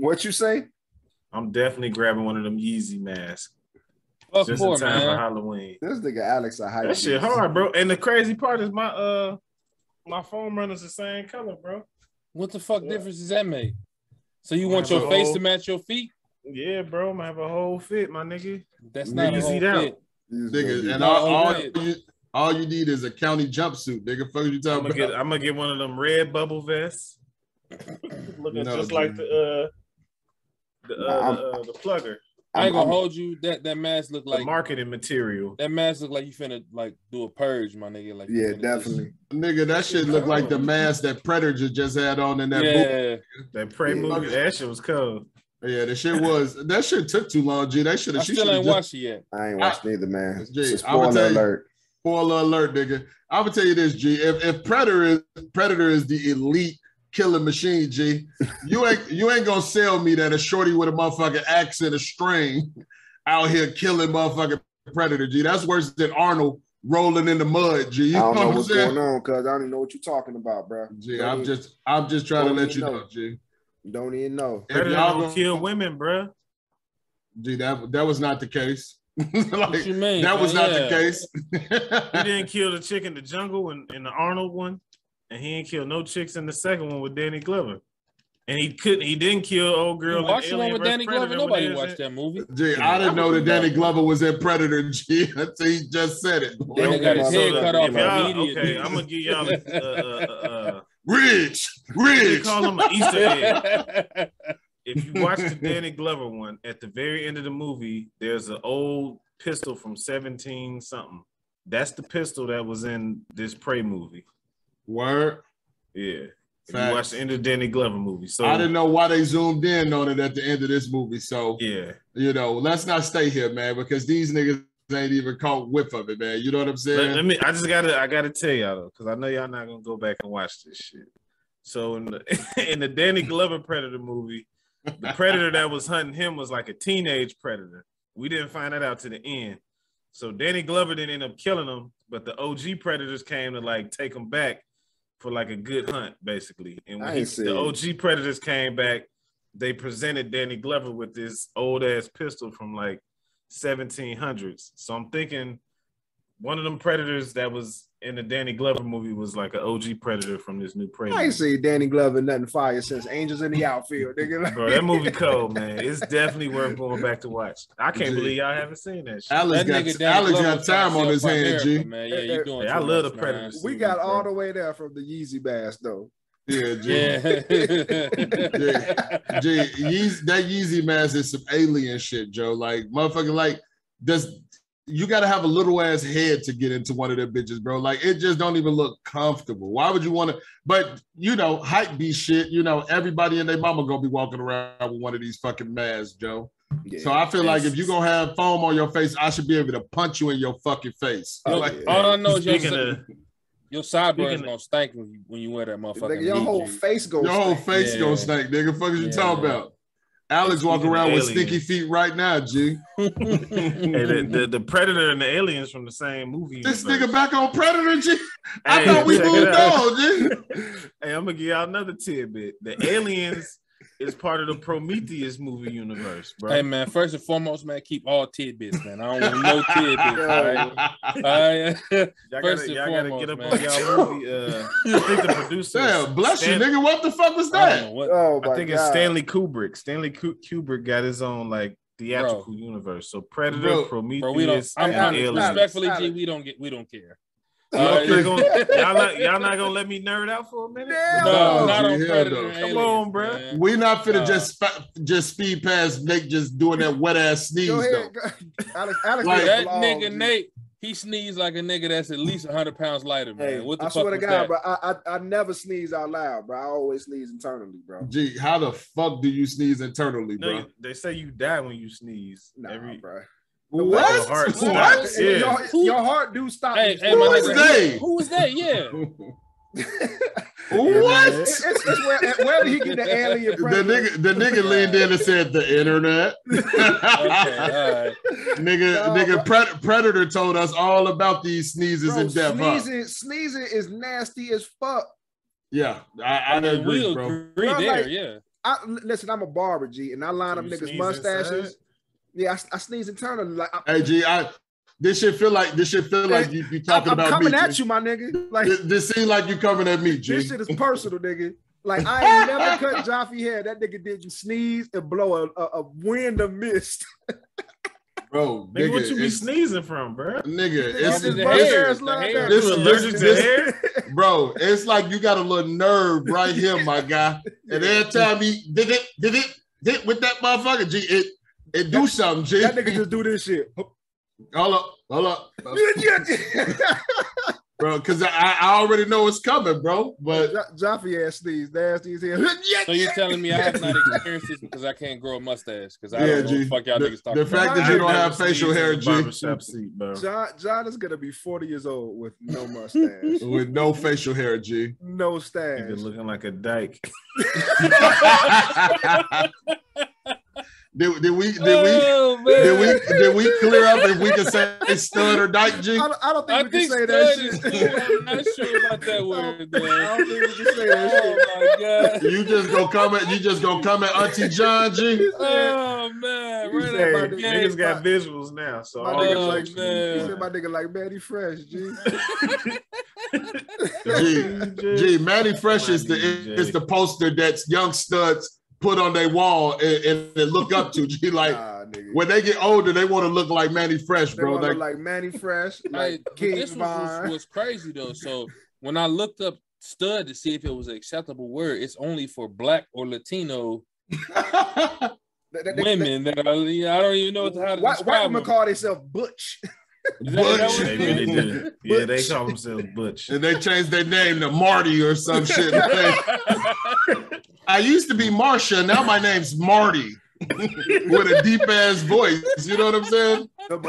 What you say? I'm definitely grabbing one of them Yeezy masks. Fuck just more, in time for. Halloween. This nigga Alex a hype. That shit beast. hard, bro. And the crazy part is my uh my foam runner's the same color, bro. What the fuck difference does that make? So you I want your face whole- to match your feet? Yeah, bro. I'm gonna have a whole fit, my nigga. That's not a Easy whole down. fit. Nigga, and No, all, all, you, all you need is a county jumpsuit, nigga. Fuck you I'm talking gonna get about? I'm gonna get one of them red bubble vests. Looking No, just like the uh the uh, the, uh, the plugger. I ain't gonna hold you. That that mask look The like marketing material. that mask look like you finna like do a purge, my nigga. Like Yeah, finna just- definitely. Nigga, that shit look like the mask that Predator just had on in that movie. Yeah, That prey Yeah. movie, that shit was cold. Yeah, the shit was that shit took too long, G. They should have. She still ain't just watched it yet. I ain't watched neither, man. Jay, It's a I'ma spoiler tell you- alert. spoiler alert, nigga. I'm gonna tell you this, G. If if Predator is Predator is the elite killing machine, G, you ain't you ain't gonna sell me that a shorty with a motherfucking axe and a string out here killing motherfucking Predator, G. That's worse than Arnold rolling in the mud, G. You I don't know what I'm what's saying? going on, cuz I don't even know what you're talking about, bro. G, Don't I'm even- just I'm just trying to let you know, know. G. don't even know. If Predator y'all don't gonna- kill women, bruh. G, that that was not the case. What like, you mean? that was man? not the case. He didn't kill the chick in the jungle in, in the Arnold one, and he didn't kill no chicks in the second one with Danny Glover. And he couldn't. He didn't kill old girl. You watched the one with Danny Predator Glover? when Nobody watched that movie. G, Yeah, I didn't know that Danny. Glover was in Predator, G, until he just said it. Then he got his head cut off immediately. Okay, I'm gonna give y'all a, uh, uh, uh, Rich, they rich. call him an Easter egg. If you watch the Danny Glover one, at the very end of the movie, there's an old pistol from 17 something. That's the pistol that was in this Prey movie. Word. Yeah. If Facts. you watch the end of Danny Glover movie. So I didn't know why they zoomed in on it at the end of this movie. So, Yeah. you know, let's not stay here, man, because these niggas ain't even caught whiff of it, man. You know what I'm Let, saying? let me I just gotta I gotta tell y'all though, because I know y'all not gonna go back and watch this shit. So in the in the Danny Glover Predator movie, the predator that was hunting him was like a teenage predator. We didn't find that out to the end. So Danny Glover didn't end up killing him, but the OG predators came to like take him back for like a good hunt, basically. And when he, the. OG predators came back, they presented Danny Glover with this old ass pistol from like 1700s. So I'm thinking one of them predators that was in the Danny Glover movie was like an OG predator from this new prey. I movie. ain't seen Danny Glover nothing fire since Angels in the Outfield, nigga. Bro, that movie cold, man. It's definitely worth going back to watch. I can't believe y'all haven't seen that shit. Alex That got, nigga Danny Alex got time on his sell hand, America, G. Man. Yeah, you doing Hey, I love the Predator man. we got bro. all the way there from the Yeezy bass though. Yeah, G. Yeah. G, Yeezy, that Yeezy mask is some alien shit, Joe. Like, motherfucker, like, does you got to have a little ass head to get into one of their bitches, bro. Like, it just don't even look comfortable. Why would you want to? But you know, hype be shit. You know, everybody and their mama gonna be walking around with one of these fucking masks, Joe. Yeah. So I feel like if you gonna have foam on your face, I should be able to punch you in your fucking face. Oh, Like, yeah. All I know is your, Speaking of your sideburns gonna stank when you, when you wear that motherfucker. Nigga, your whole G. face goes. Your whole face Yeah. gonna stink, nigga. Fuck is you talking yeah. about? Alex walking around with stinky feet right now, G. hey, the, the, the predator and the aliens from the same movie. This universe. nigga back on Predator, G. I Hey, thought we moved on, G. Hey, I'm gonna give y'all another tidbit. The aliens is part of the Prometheus movie universe, bro. Hey man, first and foremost, man, keep all tidbits, man. I don't want no tidbits. All right. All right. y'all first gotta, and y'all gotta foremost, get up man. on y'all movie. Uh, I think the producer. Damn, bless Stan- you, nigga. What the fuck was that? know what. Oh my I think it's Stanley Kubrick. Stanley Kubrick got his own like theatrical universe. So Predator, Bro, Prometheus, Bro, we don't. I'm, and I'm aliens. respectfully, G. We don't get. We don't care. Y'all, Uh, not gonna, y'all, not, y'all not gonna let me nerd out for a minute? No, No, not on Predator. Come on, bro. man. We not finna Uh, just just speed past Nate just doing that wet ass sneeze Go though. go- Alex. Alex Like- That belong, nigga G. Nate he sneezed like a nigga that's at least hundred pounds lighter, man. Hey, what the I fuck swear to God, that? bro. I, I I never sneeze out loud, bro. I always sneeze internally, bro. Gee, how the fuck do you sneeze internally, No, bro? you- they say you die when you sneeze. Nah, Every bro. What? Your heart What? stops. Your, Yeah. your, your heart do stop. Hey, before hey, my Who you is nigga, breathe. they? Who was that? Yeah. what? It's, it's, it's where, did he get the alien The nigga, the nigga leaned in and said the internet. Okay, all right. nigga, No, nigga, but- Pred- Predator told us all about these sneezes Bro, in depth. huh? sneezing, sneezing is nasty as fuck. Yeah, I, I, I mean, agree, we bro. agree Bro, there. like- yeah. I listen. I'm a barber, G, and I line up niggas' sneeze mustaches. Inside? Yeah, I, I sneeze internally. Like I, Hey, G, I this shit feel like this shit feel like you, you talking I'm about coming me. at G. you, my nigga. Like This, this seem like you coming at me, G. this shit is personal, nigga. Like I ain't never cut Joffy hair. That nigga did you sneeze and blow a, a, a wind of mist. bro, Nigga, nigga, what you be sneezing from, bro? nigga, It's it's, the his hair, bird the hair. This- You this- allergic to this- hair? bro, it's like you got a little nerve right here, my guy. And every time he did it, did it, did with that motherfucker, G, it it do something, G. That nigga just do this shit. hold up, hold up, bro, because I, I already know it's coming, bro. But Joffy ass sneeze, nasty as hell. So you're telling me I have not experienced this because I can't grow a mustache because I yeah, don't know G, what the fuck y'all the, niggas talking the fact about. that you don't have facial sneezed hair, in a G, barbershop seat, bro. John, John is gonna be 40 years old with no mustache, with no facial hair, G. no Nigga stash. looking like a dyke. Did, did we did we Oh, man. did we did we clear up if we can say it's stud or dyke, G? I don't, I don't think I we can say stud that is shit. cool. I'm not sure about that word, man. I don't think we can say that oh, shit. Oh my god. You just go come at you just go come at Auntie John, G. Oh man, He right said, at my my nigga- game. Niggas got visuals now, so My all nigga Oh, like, jokes man. he said my nigga like Mannie Fresh, G. G, G, Mannie Fresh is the is the poster that's young studs put on their wall and, and they look up to. G, like Nah, when they get older, they want to look like Mannie Fresh, They bro. wanna Like, look like Mannie Fresh, Hey, like but King this was, was, was crazy though. So when I looked up stud to see if it was an acceptable word, it's only for black or Latino women that are. yeah, I don't even know what to, how to White, white describe women them. call themselves Butch. Is that- is that Butch. They really is? do. Yeah, they call themselves Butch. and they changed their name to Marty or some shit. I used to be Marsha, now my name's Marty with a deep ass voice. You know what I'm saying? Them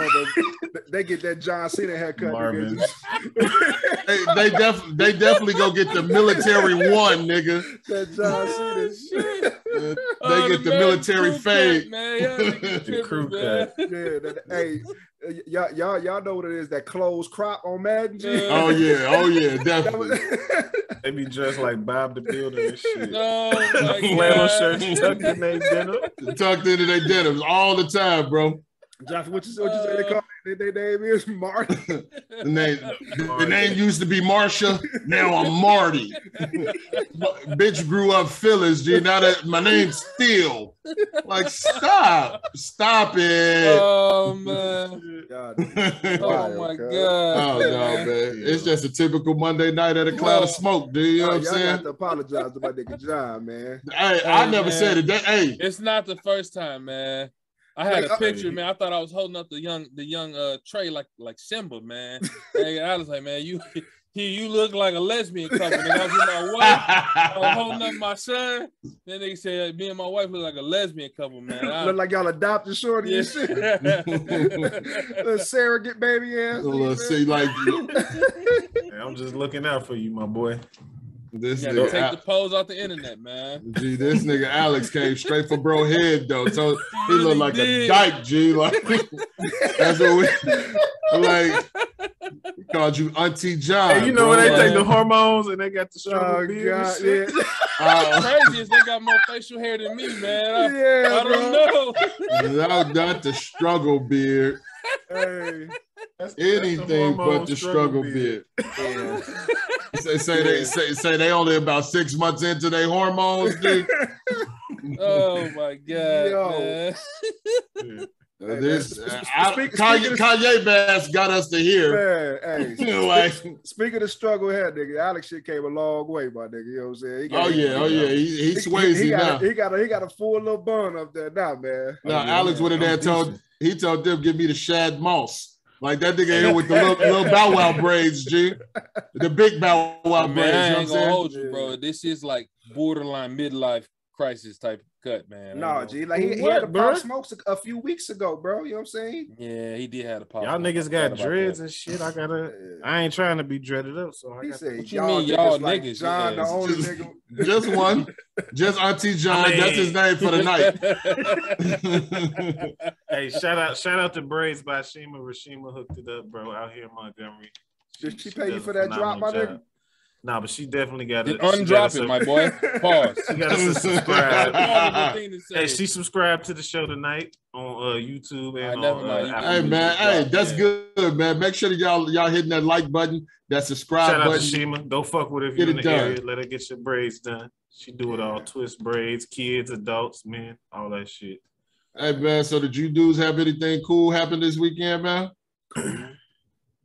they get that John Cena haircut. Marvin. nigga. They, they def they definitely go get the military one, nigga. that John oh, Cena. shit. They Oh, get the man, military fade. cut, man. Y'all The crew tripping, man. Yeah, that, hey, Uh, y- y'all, y'all, y'all know what it is? That closed crop on Madden. G? Yeah. Oh yeah, oh yeah, definitely. They be dressed like Bob the Builder and shit. Oh my Flannel God. shirts tucked in their denim. Tucked into their denims all the time, bro. Josh, what you, what you say they call it? Their name is Marty. The name, the name used to be Marsha. Now I'm Marty. Bitch grew up Phyllis, G. Now that my name's Steel. Like, stop. Stop it. Oh man. God, Oh my cuz. Oh god. no, man. It's just a typical Monday night at a cloud of smoke, dude. You know what I'm y'all got saying? to apologize to my nigga John, man. Hey, I never man. said it. That, hey, It's not the first time, man. I had Like, a uh, picture, man. I thought I was holding up the young, the young uh Trey like like Simba, man. hey, I was like, man, you you, you look like a lesbian couple. And I was with my wife. I was holding up my son. Then they said me and my wife look like a lesbian couple, man. I- Look like y'all adopted shorty and shit. yeah. Little surrogate baby ass. Well, nigga, see, like Hey, I'm just looking out for you, my boy. This You gotta nigga, take the pose off the internet, man. G, this nigga Alex came straight for bro head though. So he looked like a dyke, G. Like that's what we like. He called you Auntie John. Hey, you know bro. when they Like, take the hormones and they got the struggle Oh, beard and God, shit? yeah. uh, Crazy is they got more facial hair than me, man. I, yeah, I don't know. not, not the struggle beard. Hey, That's- that's the Anything but the struggle bit. yeah. Say, say they say, say they only about six months into their hormones, dude. Oh my god, Yo. man. Yeah. Uh, this man, I- speak- Kanye, of- Kanye Bass got us to hear. Man, hey, like, speaking of the struggle head, nigga, Alex shit came a long way, my nigga. You know what I'm saying? He oh yeah, oh yeah, he, he sways he, you now. got a, he got a he got a full little bun up there now, man. Now Oh, yeah, Alex would have I'm there told he told them give me the shad moss. Like that nigga here with the little, little bow wow braids, G. The big bow wow Man, braids. I You know ain't I'm gonna hold you, bro. This is like borderline midlife crisis type cut, man. No, ain't G, like he, he What, had a bro? pop smokes a, a few weeks ago, bro. You know what I'm saying? Yeah, he did have a pop. Y'all niggas got dreads and shit. I gotta. I ain't trying to be dreaded up, so I He got. said, What you y'all mean, y'all niggas, like niggas? John, the only Just- nigga. Just one. Just Auntie John. I mean- That's his name for the night. Hey, shout out, shout out to Braids by Shima. Rashima hooked it up, bro, out here in Montgomery. Did she pay you for that drop, phenomenal my nigga? Job. Nah, but she definitely got it. She undrop got it, us my boy. Pause. She got to subscribe. Horrible thing to say. hey, she subscribed to the show tonight on uh, YouTube and never on uh, Hey Music. man, hey, that's Yeah. good, man. Make sure that y'all y'all hitting that like button, that subscribe Shout out to button. Shima. Go fuck with her if Get you're in it the done. area. Let her get your braids done. She do it all. Twist braids, kids, adults, men, all that shit. Hey man, so did you dudes have anything cool happen this weekend, man?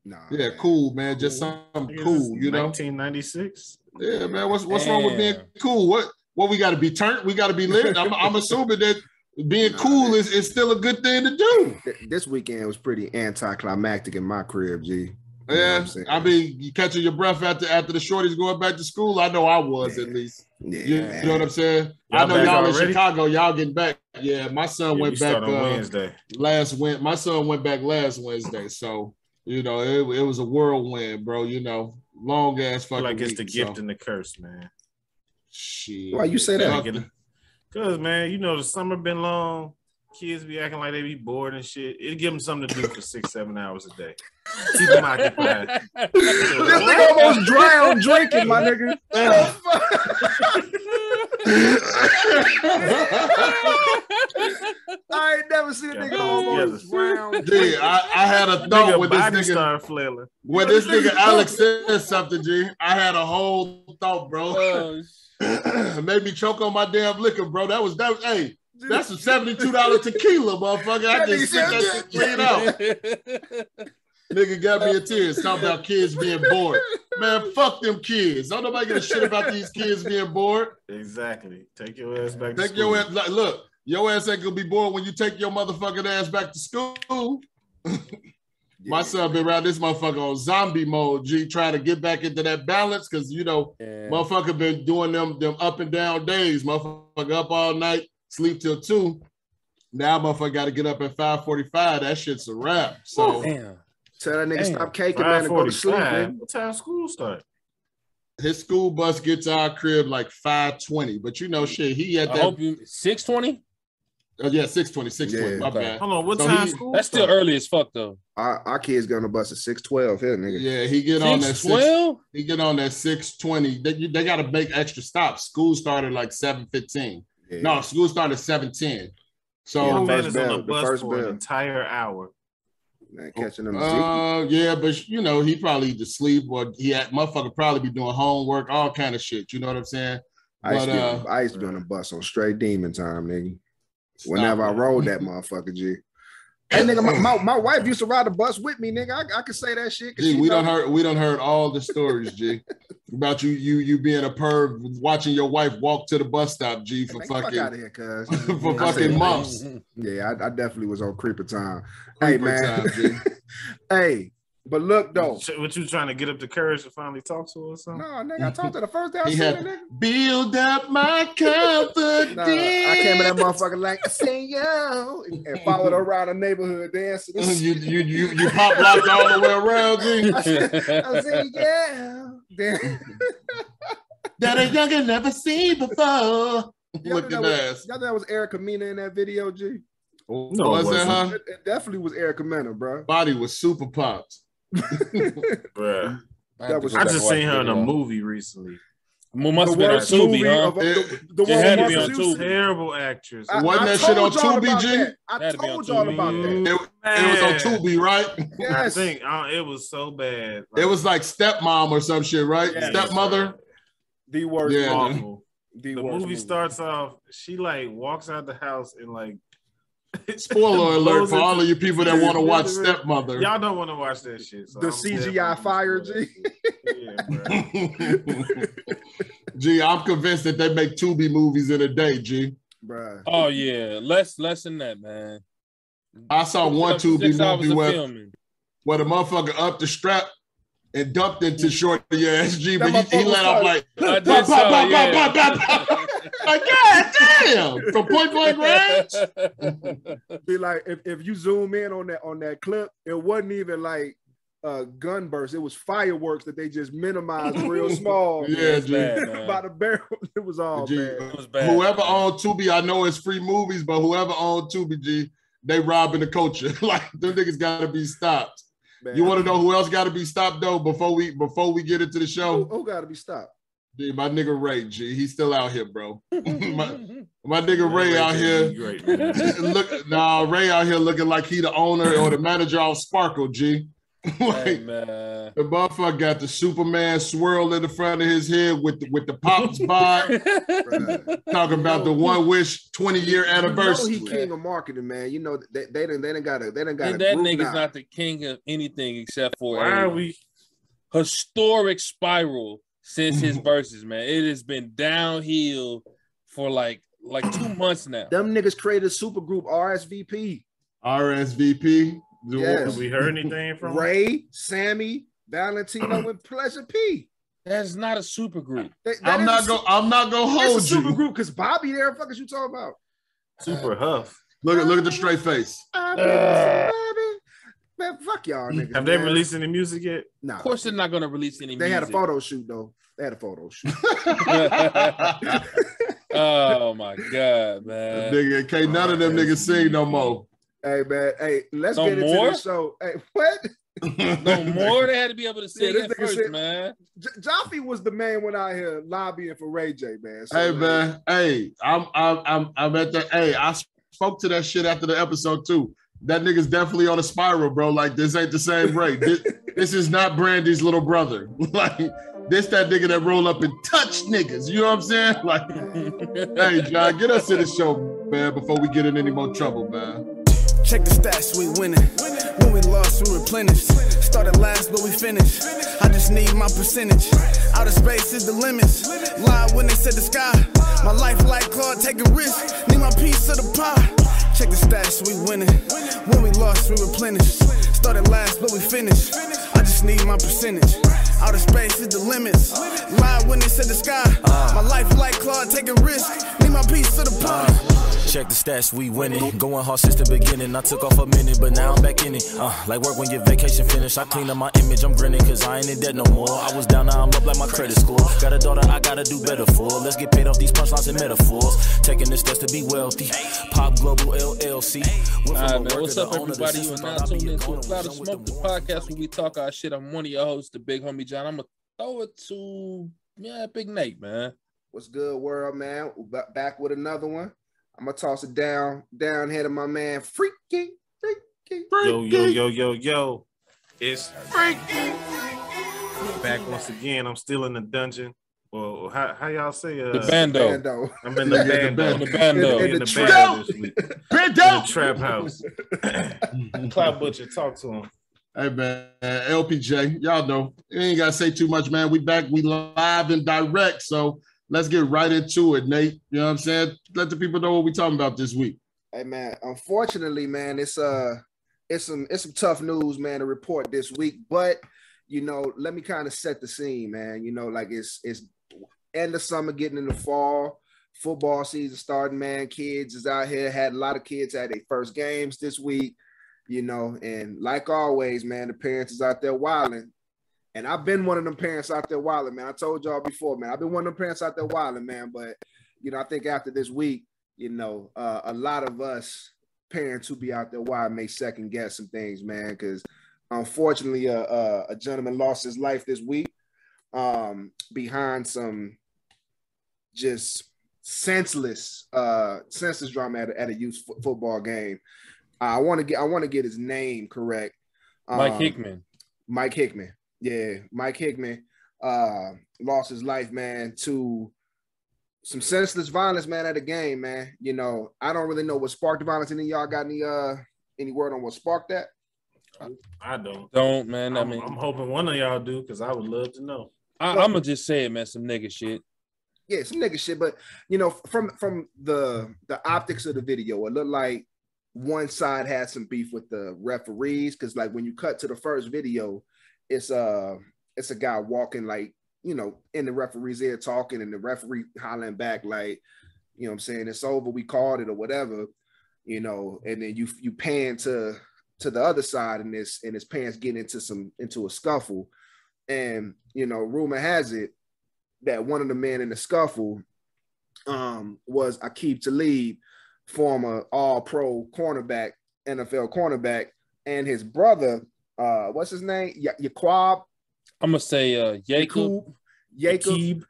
Nah, Yeah, cool, man. Just something cool, you know. 1996. Yeah, man. What's what's wrong with being cool? What what we got to be turned? We got to be lit. I'm, I'm assuming that being cool is, is still a good thing to do. This weekend was pretty anticlimactic in my crib, G. You Yeah, I'm saying? I mean, you catching your breath after after the shorties going back to school. I know I was at least. Yeah, You, you know what I'm saying? Y'all I know y'all in? Chicago. Y'all getting back. Yeah, my son Yeah, we went back on uh, Wednesday. last Wed. My son went back last Wednesday. So you know, it, it was a whirlwind, bro. You know, long ass I feel fucking. like it's week, the gift so. and the curse, man. Shit. Why you say that? Cause man, you know the summer been long. Kids be acting like they be bored and shit. It give them something to do for six, seven hours a day. Keep them occupied. This nigga almost drowned drinking, my nigga. I ain't never seen a nigga Yeah, almost yeah. drown. Gee, I, I had a thought Nigga with this nigga. started flailing. When this nigga Alex said something, G, I had a whole thought, bro. Oh, Made me choke on my damn liquor, bro. That was that. Was, hey, that's a seventy-two dollar tequila, motherfucker. I just nigga said, that shit clean out. Nigga got me in tears talking about kids being bored. Man, fuck them kids. Don't nobody give a shit about these kids being bored. Exactly. Take your ass back to Take school. your ass. Like, look, your ass ain't gonna be bored when you take your motherfucking ass back to school. My son been around this motherfucker on zombie mode, G, trying to get back into that balance because you know, Yeah. motherfucker been doing them them up and down days. Motherfucker up all night, sleep till two. Now motherfucker got to get up at five forty five. That shit's a wrap. So Damn. Tell that nigga Damn. stop caking, man, and go to sleep, man. What time school start? his school bus gets to our crib like five twenty. But you know, shit, he had I that. hope you 620. uh, yeah, 620, 620, Yeah. My Okay. bad. Hold on. What So time he- school? That's still early as fuck though. Our, our kids going to bus at 612 here, nigga. Yeah, he get on that six, 612? he get on that six twenty. They, they got to make extra stops. School started like seven fifteen. Yeah. No, school started at seven ten. So Yeah, Your the first is on bell, the the bus first for an entire hour. Man, catching them. Uh, yeah, but you know, he probably either sleep or he had motherfucker probably be doing homework, all kind of shit. You know what I'm saying? I used, but, to be uh, I used to be on the bus on straight demon time, nigga. Whenever I it. rode that motherfucker, G. Hey, nigga, my, my, my wife used to ride the bus with me, nigga. I, I can say that shit. We don't heard we don't heard all the stories, G, about you you you being a perv, watching your wife walk to the bus stop, G, for fuck fucking of here, for said, fucking months. Yeah, I, I definitely was on creeper time. hey, man. time, G. hey, but look though. Sh- What you trying to get up the courage to finally talk to her or No, nigga, I talked to the first day I He seen had it, nigga. build up my confidence. Nah, I came in that motherfucker like I say yo and followed her around the neighborhood dancing. you you you you pop locked all the way around, G. I said, I said yeah. Damn. That a youngin never seen before. Y'all Looking that ass. Y'all know that was Erica Mena in that video, G? No, was it that, wasn't. huh? It, it definitely was Erica Mena, bro. Body was super popped. Bruh. That was- I just seen her in a movie recently. Must have been on worst Tubi, huh? of the, the It had to be on Houston. Terrible actress. I, Wasn't I that shit on y'all Tubi, about G? that. I Had to told y'all about that. It, it was on Tubi, right? I think uh, it was so bad. It was like stepmom or some shit, right? Yeah. Stepmother. The worst. Yeah. awful. The, The worst movie starts off. She like walks out the house and like. Spoiler alert for all of you people that want to watch. Stepmother. Y'all don't want to watch that shit. So The I'm CGI fire, spoiled. G. Yeah, bro. G, I'm convinced that they make Tubi movies in a day, G. Bruh. Oh yeah, less less than that, man. I saw one Six Tubi hours movie where filming. where the motherfucker up the strap and dumped into mm. Shorty ass G, but he, he let off like, I pop, did pop, saw, pop, yeah. pop, pop, pop, pop. like, God damn, from point blank range. Be like if, if you zoom in on that on that clip, it wasn't even like uh gun burst. It was fireworks that they just minimized real small. Yeah, It's bad, man. By the barrel, it was all G. bad. It was bad. Whoever owned Tubi, I know it's free movies, but whoever owned Tubi, G, they robbing the culture. like them niggas gotta be stopped. Man. You want to know who else got to be stopped though before we before we get into the who, show? who got to be stopped? G, my nigga Ray, G, he's still out here, bro. my, my nigga Ray out here. Great, man. Look, nah, Ray out here looking like he the owner or the manager of Sparkle, G. Hey, like man. the motherfucker got the Superman swirl in the front of his head with the, with the pops bod, Bruh. talking about the one wish 20 year You know anniversary. he king of marketing, man. You know they they didn't they didn't got to they didn't got And that nigga's not the king of anything except for Why are we? historic spiral since his verses, man. It has been downhill for like like two months now. them niggas created a super group RSVP. RSVP. The- Yes. Have we heard anything from? Ray, Sammie, Valentino, and Pleasure P. That's not a super group. They- that I'm not a going. I'm not gonna su- It's a super you. group because Bobby there. Fuck is you talking about? Super Huff. Look at look at the straight face. Uh. Bobby. Man, fuck y'all niggas. Have they man. released any music yet? Nah. Of course, they're not going to release any. They had a photo shoot though. They had a photo shoot. oh my god, man! Nigga, can't oh, none of them niggas sing no more. hey man, hey, let's No get into more? this show. Hey, what? No more. They had to be able to sing this at first, said- man. J- Jaffe was the man when I here lobbying for Ray J, man. So, Hey man, hey, I'm I'm I'm I'm at the hey, I spoke to that shit after the episode too. That nigga's definitely on a spiral, bro. Like this ain't the same Ray. This, this is not Brandy's little brother. like this that nigga that roll up and touch niggas. You know what I'm saying? Like, hey John, get us to the show, man, before we get in any more trouble, man. Check the stats, we winning. When we lost, we replenished. Started last, but we finished. I just need my percentage. Outer space is the limits. Lied when they said the sky. My life like Claude, take a risk. Need my piece of the pie. Check the stats, we winning. When we lost, we replenished. Started last, but we finished. I just need my percentage. Outer space is the limits. Lied when they said the sky. My life like Claude, taking a risk. Need my piece to the pie. Check the stats, we winning. Going hard since the beginning. I took off a minute, but now I'm back in it. Uh, like work when your vacation finished. I clean up my image, I'm grinning, cause I ain't in debt no more. I was down, now I'm up like my credit score. Got a daughter, I gotta do better for. Let's get paid off these punchlines and metaphors. Taking the steps to be wealthy. Pop Global LLC. Went from All a right, man. What's up, everybody? You are sister, now thought I'd be tuned a into a Cloud of Smoke, the podcast where we talk our shit. I'm one of your hosts, the big homie John. I'm gonna throw it to yeah, Big Nate, man. What's good, world, man? Back with another one. I'm gonna toss it down, down here to my man, Freaky, Freaky. Yo, yo, yo, yo, yo. It's freaking back once again. I'm still in the dungeon. Well, how, how y'all say uh The bando. Bando. I'm in the Yeah, the bando. The bando. In In the the trap. bando. In Bando! the trap house. Cloud Butcher, talk to him. Hey man, LPJ, y'all know you ain't gotta say too much, man. We back, we live and direct, so let's get right into it, Nate. You know what I'm saying? Let the people know what we talking about this week. Hey man, unfortunately, man, it's uh it's some it's some tough news, man, to report this week. But you know, let me kind of set the scene, man. You know, like it's it's end of summer, getting in the fall, football season starting, man. Kids is out here, had a lot of kids had their first games this week, you know, and like always, man, the parents is out there wilding. And I've been one of them parents out there wilding, man. I told y'all before, man. I've been one of them parents out there wilding, man. But you know, I think after this week, you know, uh, a lot of us parents who be out there wild may second guess some things, man, because unfortunately, uh, uh, a gentleman lost his life this week um, behind some just senseless, uh, senseless drama at a, at a youth fo- football game. I want to get, I want to get his name correct. Mike Um, Hickman. Mike Hickman. Yeah, Mike Hickman uh lost his life, man, to some senseless violence, man, at a game, man. You know, I don't really know what sparked the violence. Any of y'all got any uh any word on what sparked that? I don't. Don't man. I I'm, mean, I'm hoping one of y'all do because I would love to know. I, I'm gonna just say it, man. Some nigga shit. Yeah, some nigga shit, but you know, from from the the optics of the video, it looked like one side had some beef with the referees because like when you cut to the first video, it's uh it's a guy walking like you know in the referee's ear talking and the referee hollering back like you know I'm saying? It's over. We called it or whatever you know? And then you you pan to to the other side and this and his pants getting into some into a scuffle. And you know rumor has it that one of the men in the scuffle um was Aqib Talib former all pro cornerback NFL cornerback and his brother uh what's his name y- Yaqub I'm gonna say uh Jacob. Jacob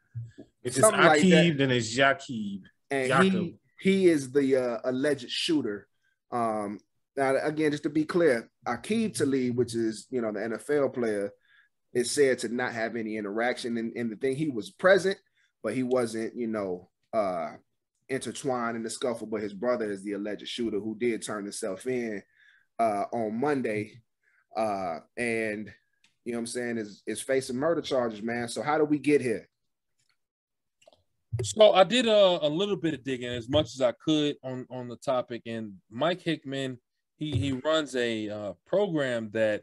If it's Something like Aqib, that. then it's Yakib. and Jacob. he he is the uh, alleged shooter. Um, now again, just to be clear, Aqib Talib, which is you know the NFL player, is said to not have any interaction. And, and the thing, he was present, but he wasn't, you know, uh, intertwined in the scuffle. But his brother is the alleged shooter who did turn himself in uh, on Monday, uh, and you know what I'm saying is is facing murder charges, man. So how do we get here? So I did a, a little bit of digging as much as I could on on the topic, and Mike Hickman he he runs a uh, program that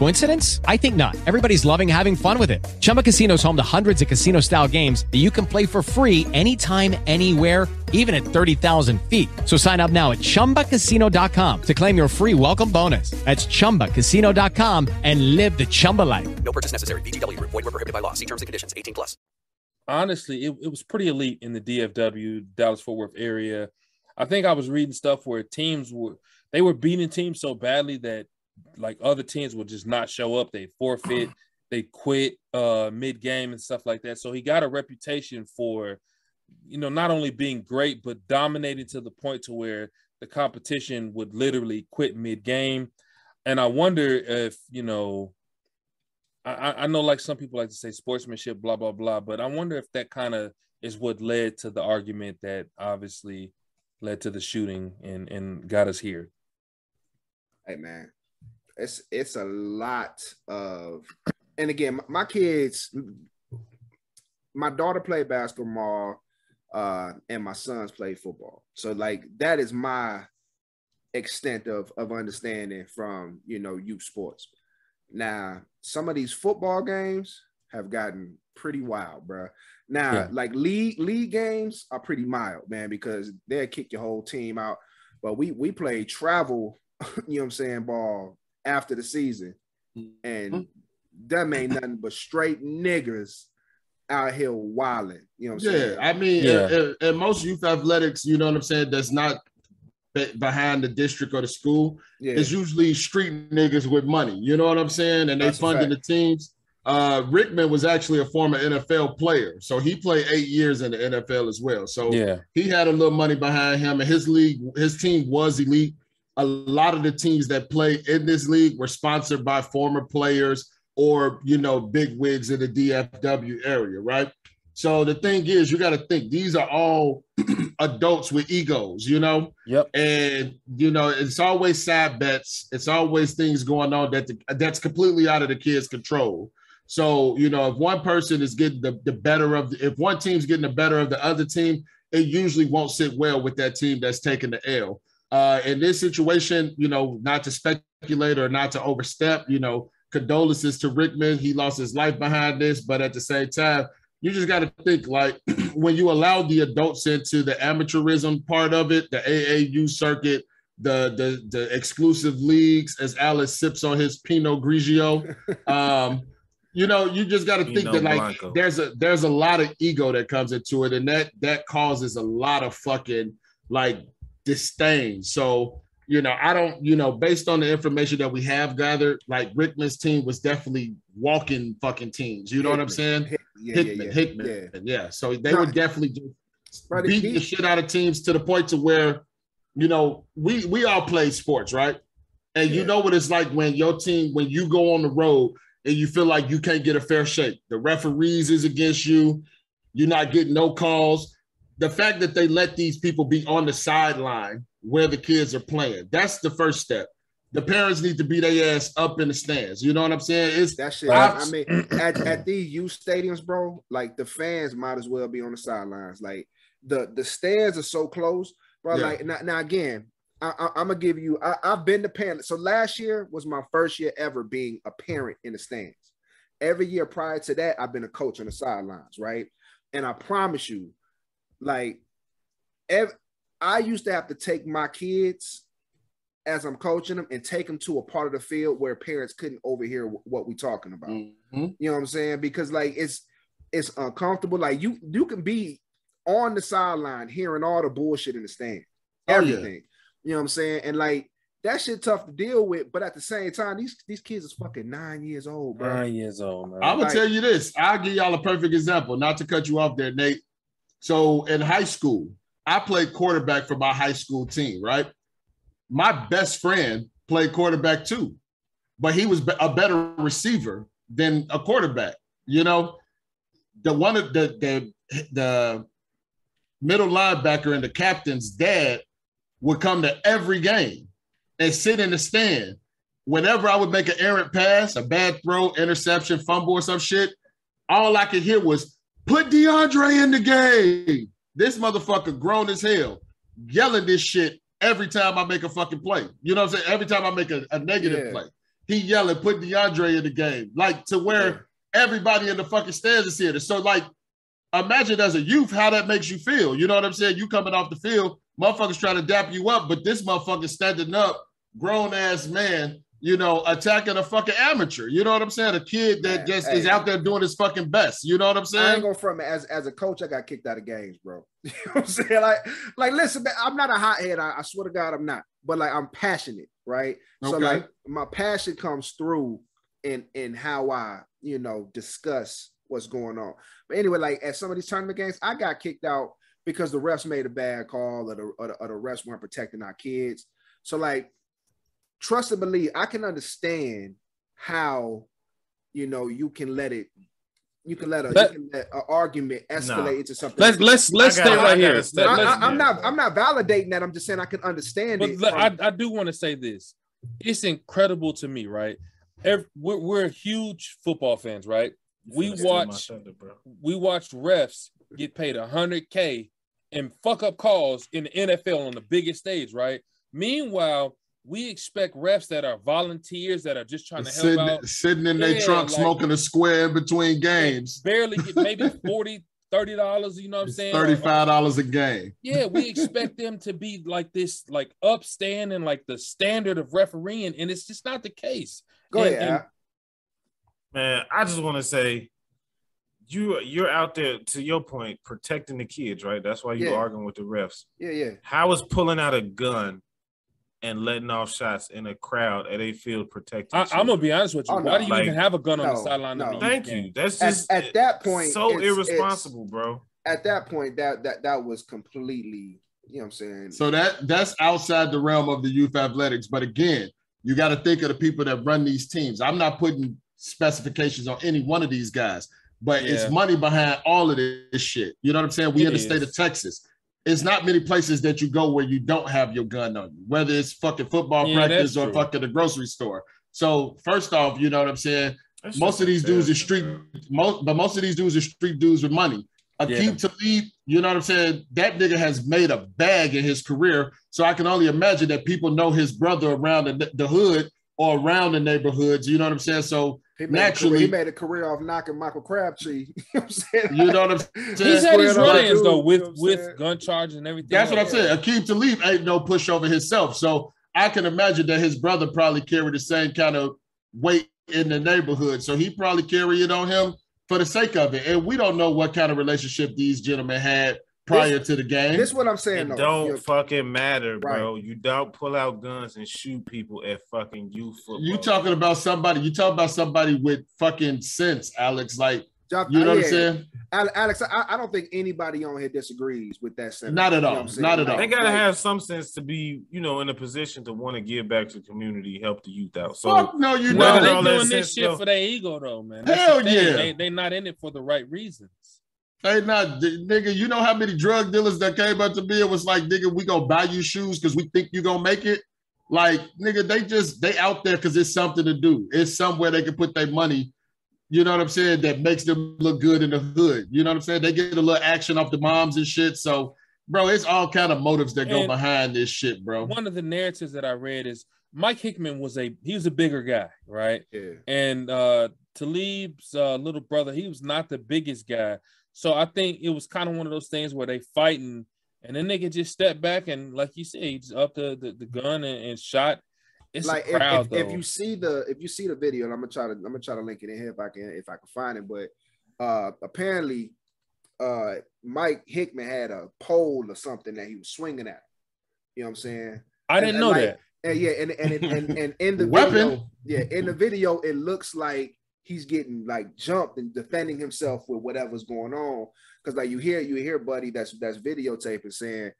Coincidence? I think not. Everybody's loving having fun with it. Chumba Casino is home to hundreds of casino-style games that you can play for free anytime, anywhere, even at 30,000 feet. So sign up now at ChumbaCasino.com to claim your free welcome bonus. That's ChumbaCasino.com and live the Chumba life. No purchase necessary. VGW Group. Void were prohibited by law. See terms and conditions. 18 plus. honestly, it, it was pretty elite in the DFW, Dallas Fort Worth area. I think I was reading stuff where teams were they were beating teams so badly that like other teams would just not show up. They forfeit, they quit uh mid game and stuff like that. So he got a reputation for you know not only being great but dominating to the point to where the competition would literally quit mid game. And I wonder if you know I- I know like some people like to say sportsmanship, blah blah blah, but I wonder if that kind of is what led to the argument that obviously led to the shooting and and got us here. Hey man, it's it's a lot of, and again, my, kids, my daughter played basketball, uh, and my sons play football. So like that is my extent of of understanding from you know youth sports. Now, some of these football games have gotten pretty wild, bro. Now, Yeah. like league league games are pretty mild, man, because they'll kick your whole team out. But we we play travel, you know what I'm saying, ball after the season, and them ain't nothing but straight niggers out here wilding. You know what I'm Yeah, saying? I mean, Yeah. in, in- in most youth athletics, you know what I'm saying, that's not behind the district or the school. yeah, It's usually street niggas with money. You know what I'm saying? And they That's funding the teams. Uh, Rickman was actually a former NFL player, so he played eight years in the NFL as well. So Yeah, he had a little money behind him, and his league, his team was elite. A lot of the teams that play in this league were sponsored by former players or you know big wigs in the DFW area, right? So the thing is, you got to think these are all adults with egos, you know, yep, and you know it's always sad bets. It's always things going on that the, that's completely out of the kids' control. So you know, if one person is getting the, the better of, the, if one team's getting the better of the other team, it usually won't sit well with that team that's taking the L. Uh, in this situation, you know, not to speculate or not to overstep, you know, condolences to Rickman. He lost his life behind this, but at the same time, you just got to think like when you allow the adults into the amateurism part of it, the AAU circuit, the the the exclusive leagues, as Alice sips on his Pinot Grigio. Um, you know, you just got to think Pinot that like Blanco. there's a there's a lot of ego that comes into it, and that that causes a lot of fucking like disdain. So you know, I don't, you know, based on the information that we have gathered, like Rickman's team was definitely walking fucking teams. You know what I'm saying? Hickman. Yeah, Hickman, yeah, yeah. Hickman, Yeah. yeah. So they would definitely just Right, beat the shit out of teams to the point to where, you know, we we all play sports, right? And you know what it's like when your team, when you go on the road and you feel like you can't get a fair shake. The referees is against you. You're not getting no calls. The fact that they let these people be on the sideline where the kids are playing, that's the first step. The parents need to be their ass up in the stands. You know what I'm saying? It's That shit. I've- I mean, at, at these youth stadiums, bro, like the fans might as well be on the sidelines. Like the the stands are so close, bro. Yeah. Like now, now again, I, I, I'm gonna give you. I, I've been to parent. So last year was my first year ever being a parent in the stands. Every year prior to that, I've been a coach on the sidelines, right? And I promise you, like, ev- I used to have to take my kids as I'm coaching them and take them to a part of the field where parents couldn't overhear wh- what we're talking about. Mhm. You know what I'm saying? Because like it's it's uncomfortable. Like you you can be on the sideline hearing all the bullshit in the stand, Oh, yeah. everything. You know what I'm saying? And like that shit tough to deal with, but at the same time, these these kids is fucking nine years old, bro. Nine years old, man. I'm gonna Like- tell you this. I'll give y'all a perfect example, not to cut you off there, Nate. So in high school, I played quarterback for my high school team, right? My best friend played quarterback too, but he was a better receiver than a quarterback. You know, the one of the the the middle linebacker and the captain's dad would come to every game and sit in the stand. Whenever I would make an errant pass, a bad throw, interception, fumble, or some shit, all I could hear was put DeAndre in the game. This motherfucker grown as hell, yelling this shit every time I make a fucking play. You know what I'm saying? Every time I make a, a negative Yeah. play, he yelling, put DeAndre in the game. Like to where everybody in the fucking stands is here. So like imagine as a youth how that makes you feel. You know what I'm saying? You coming off the field, motherfuckers trying to dap you up, but this motherfucker standing up, grown ass man, you know, attacking a fucking amateur. You know what I'm saying? A kid that just is out there doing his fucking best. You know what I'm saying? I ain't going from as as a coach, I got kicked out of games, bro. You know what I'm saying? Like, like listen, man, I'm not a hothead. I, I swear to God, I'm not. But like, I'm passionate, right? Okay. So like, my passion comes through in in how I, you know, discuss what's going on. But anyway, like at some of these tournament games, I got kicked out because the refs made a bad call, or the or the, or the refs weren't protecting our kids. So like, trust and believe, I can understand how, you know, you can let it. You can let a Let- you can let an argument escalate Nah. into something. Let's let's let's stay gotta- right here. gotta Let- I, am not. I'm not validating that. I'm just saying I can understand But it. le- I, I do want to say this. It's incredible to me, right? Every, we're, we're huge football fans, right? We Finna steal my watch thunder, we watch refs get paid hundred k and fuck up calls in the NFL on the biggest stage, right? Meanwhile, we expect refs that are volunteers that are just trying to help out, sitting in their Yeah, trunk like- smoking a square in between games. barely get maybe 40 30 dollars. You know what I'm saying? Thirty-five dollars a game. Yeah, we expect them to be like this, like upstanding, like the standard of refereeing, and it's just not the case. Go And- ahead. and- Man, I just want to say, you you're out there to your point protecting the kids, right? That's why you're Yeah. arguing with the refs. Yeah, yeah. How is pulling out a gun and letting off shots in a crowd at a field protecting? I, I'm gonna be honest with you. Oh, Why no. do you Like, even have a gun on the sideline? no. Thank youth you. That's just at that point, so it's- it's- irresponsible, bro. At that point, that that that was completely. You know what I'm saying? So that that's outside the realm of the youth athletics. But again, you got to think of the people that run these teams. I'm not putting specifications on any one of these guys, but Yeah. it's money behind all of this shit. You know what I'm saying? We It in the state of Texas. It's not many places that you go where you don't have your gun on you, whether it's fucking football Yeah, practice or true. fucking the grocery store. So first off, you know what I'm saying? That most of these dudes are street, most, but most of these dudes are street dudes with money. Akeem Talib, you know what I'm saying? That nigga has made a bag in his career. So I can only imagine that people know his brother around the, the hood or around the neighborhoods. You know what I'm saying? So He made, a career, naturally, he made a career off knocking Michael Crabtree. You know what I'm saying? you know what I'm saying? He's had his Squared up run-ins dude, though you with know with gun charges and everything. That's what I'm else. saying. Akeem Talib ain't no pushover himself. So I can imagine that his brother probably carried the same kind of weight in the neighborhood. So he probably carry it on him for the sake of it. And we don't know what kind of relationship these gentlemen had prior to the game. This is what I'm saying. It though. don't You know, fucking matter, bro. You don't pull out guns and shoot people at fucking youth football. You talking about somebody? You talking about somebody with fucking sense, Alex? Like John- you know what I'm saying? Alex, I, I don't think anybody on here disagrees with that sentiment. Not at You know all. what I'm saying? Not at all. They gotta like- have some sense to be, you know, in a position to want to give back to the community, help the youth out. So Fuck no, you Where No, did don't. all they that doing this shit go? for their ego though, man. That's Hell the yeah. They they not in it for the right reasons. They not nigga. You know how many drug dealers that came up to me and was like, nigga, we gonna buy you shoes because we think you gonna make it. Like, nigga, they just they out there because it's something to do. It's somewhere they can put their money. You know what I'm saying? That makes them look good in the hood. You know what I'm saying? They get a little action off the moms and shit. So, bro, it's all kind of motives that go And- behind this shit, bro. One of the narratives that I read is Mike Hickman was a he was a bigger guy, right? Yeah. And uh Talib's uh, little brother, he was not the biggest guy. So I think it was kind of one of those things where they fighting, and then they could just step back and, like you said, he just up the, the, the gun and, and shot. It's like a crowd, if, if, if you see the if you see the video, and I'm gonna try to I'm gonna try to link it in here if I can if I can find it. But uh apparently, uh Mike Hickman had a pole or something that he was swinging at. You know what I'm saying? I And- didn't and know like- that. And yeah, and and and, and, and in the Weapon. video, yeah, in the video, it looks like he's getting like jumped and defending himself with whatever's going on. Because like you hear you hear Buddy that's that's videotaping saying,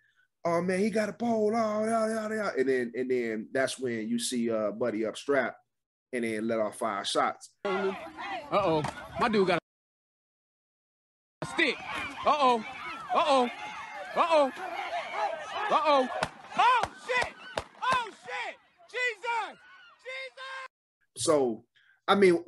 "Oh man, he got a pole," oh yeah yeah yeah, and then and then that's when you see uh Buddy up strap and then let off five shots. Uh oh, my dude got a stick. Uh oh, uh oh, uh oh, uh oh. Oh shit! Oh shit! Jesus! Jesus! So, I mean,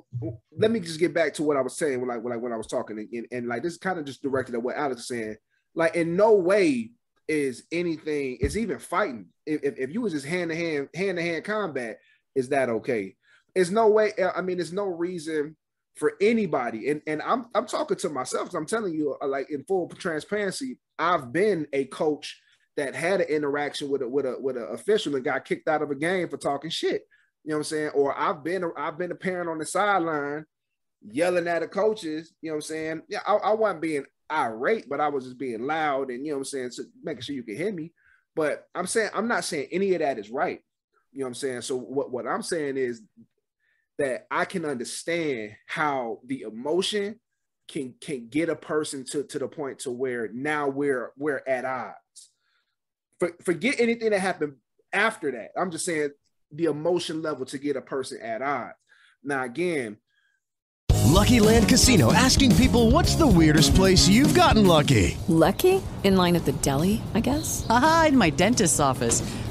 let me just get back to what I was saying, like, like when I was talking, and, and like this is kind of just directed at what Alex is saying. Like, in no way is anything is even fighting. If, if, if you was just hand to hand, hand to hand combat, is that okay? There's no way. I mean, there's no reason for anybody, and and I'm I'm talking to myself. I'm telling you, uh, like in full transparency, I've been a coach that had an interaction with a with a with an official and got kicked out of a game for talking shit. You know what I'm saying? Or I've been I've been a parent on the sideline yelling at the coaches. You know what I'm saying? Yeah, I, I wasn't being irate, but I was just being loud and you know what I'm saying, so making sure you can hear me. But I'm saying I'm not saying any of that is right. You know what I'm saying? So what what I'm saying is that I can understand how the emotion can can get a person to to the point to where now we're we're at odds. For, forget anything that happened after that. I'm just saying the emotion level to get a person at odds. Now again, Lucky Land Casino asking people what's the weirdest place you've gotten lucky? Lucky? In line at the deli, I guess? Haha, in my dentist's office.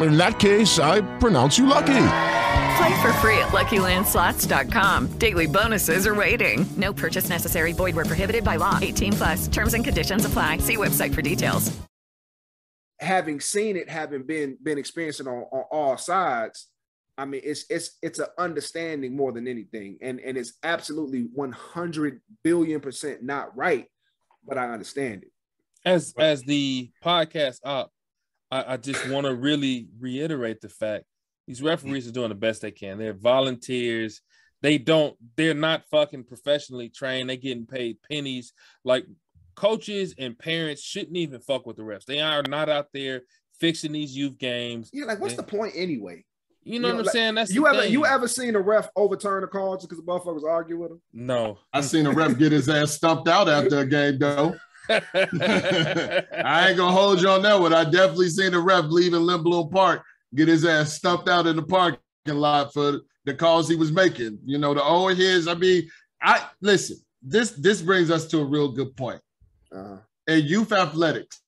In that case, I pronounce you lucky. Play for free at LuckyLandSlots.com. Daily bonuses are waiting. No purchase necessary. Void where prohibited by law. 18 plus. Terms and conditions apply. See website for details. having seen it, having been been experiencing on, on all sides, I mean, it's it's it's an understanding more than anything, and and it's absolutely one hundred billion percent not right, but I understand it. as as the podcast up, I, I just want to really reiterate the fact these referees are doing the best they can. They're volunteers. They don't. They're not fucking professionally trained. They're getting paid pennies. Like coaches and parents shouldn't even fuck with the refs. They are not out there fixing these youth games. Yeah, like what's They- the point anyway? You know what I'm like, saying? That's you ever thing. you ever seen a ref overturn a call just because the motherfuckers argue with him? No. I seen a ref get his ass stumped out after a game, though. I ain't gonna hold you on that one. I definitely seen the ref leaving Lindblom Park get his ass stumped out in the parking lot for the calls he was making. You know, the old his. I mean, I listen. This this brings us to a real good point. Uh-huh. In youth athletics,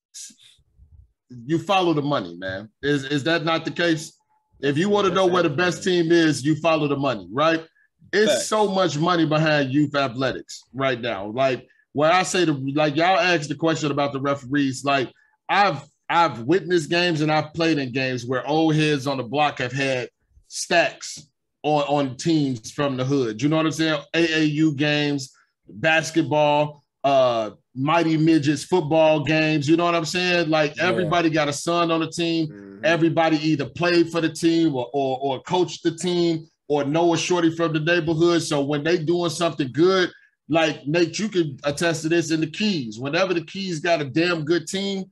you follow the money, man. Is is that not the case? If you want to know where the best team is, you follow the money, right? It's so much money behind youth athletics right now. Like where I say the like y'all asked the question about the referees. Like I've I've witnessed games and I've played in games where old heads on the block have had stacks on on teams from the hood. You know what I'm saying? AAU games, basketball, uh mighty midgets football games. You know what I'm saying? Like Yeah. everybody got a son on the team. Everybody either played for the team or, or or coached the team or know a shorty from the neighborhood. So when they doing something good, like Nate, you can attest to this in the Keys. Whenever the Keys got a damn good team,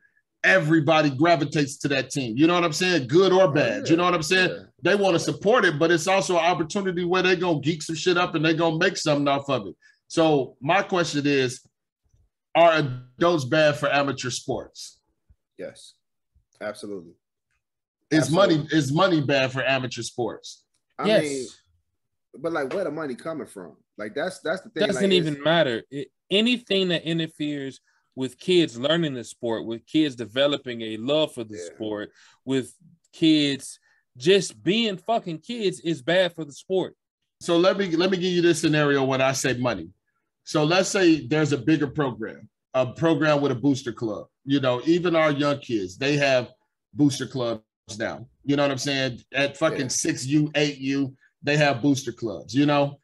everybody gravitates to that team. You know what I'm saying? Good or oh, bad. You know what I'm saying? They want to support it, but it's also an opportunity where they're gonna geek some shit up and they're gonna make something off of it. So my question is, are adults bad for amateur sports? Yes, absolutely. Is money is money bad for amateur sports? I Yes. mean, but like, where the money coming from? Like, that's that's the thing. doesn't like, even matter. It, anything that interferes with kids learning the sport, with kids developing a love for the sport, with kids just being fucking kids is bad for the sport. So let me let me give you this scenario when I say money. So let's say there's a bigger program, a program with a booster club. You know, even our young kids, they have booster clubs now. You know what I'm saying? At fucking six U, eight U, they have booster clubs. You know,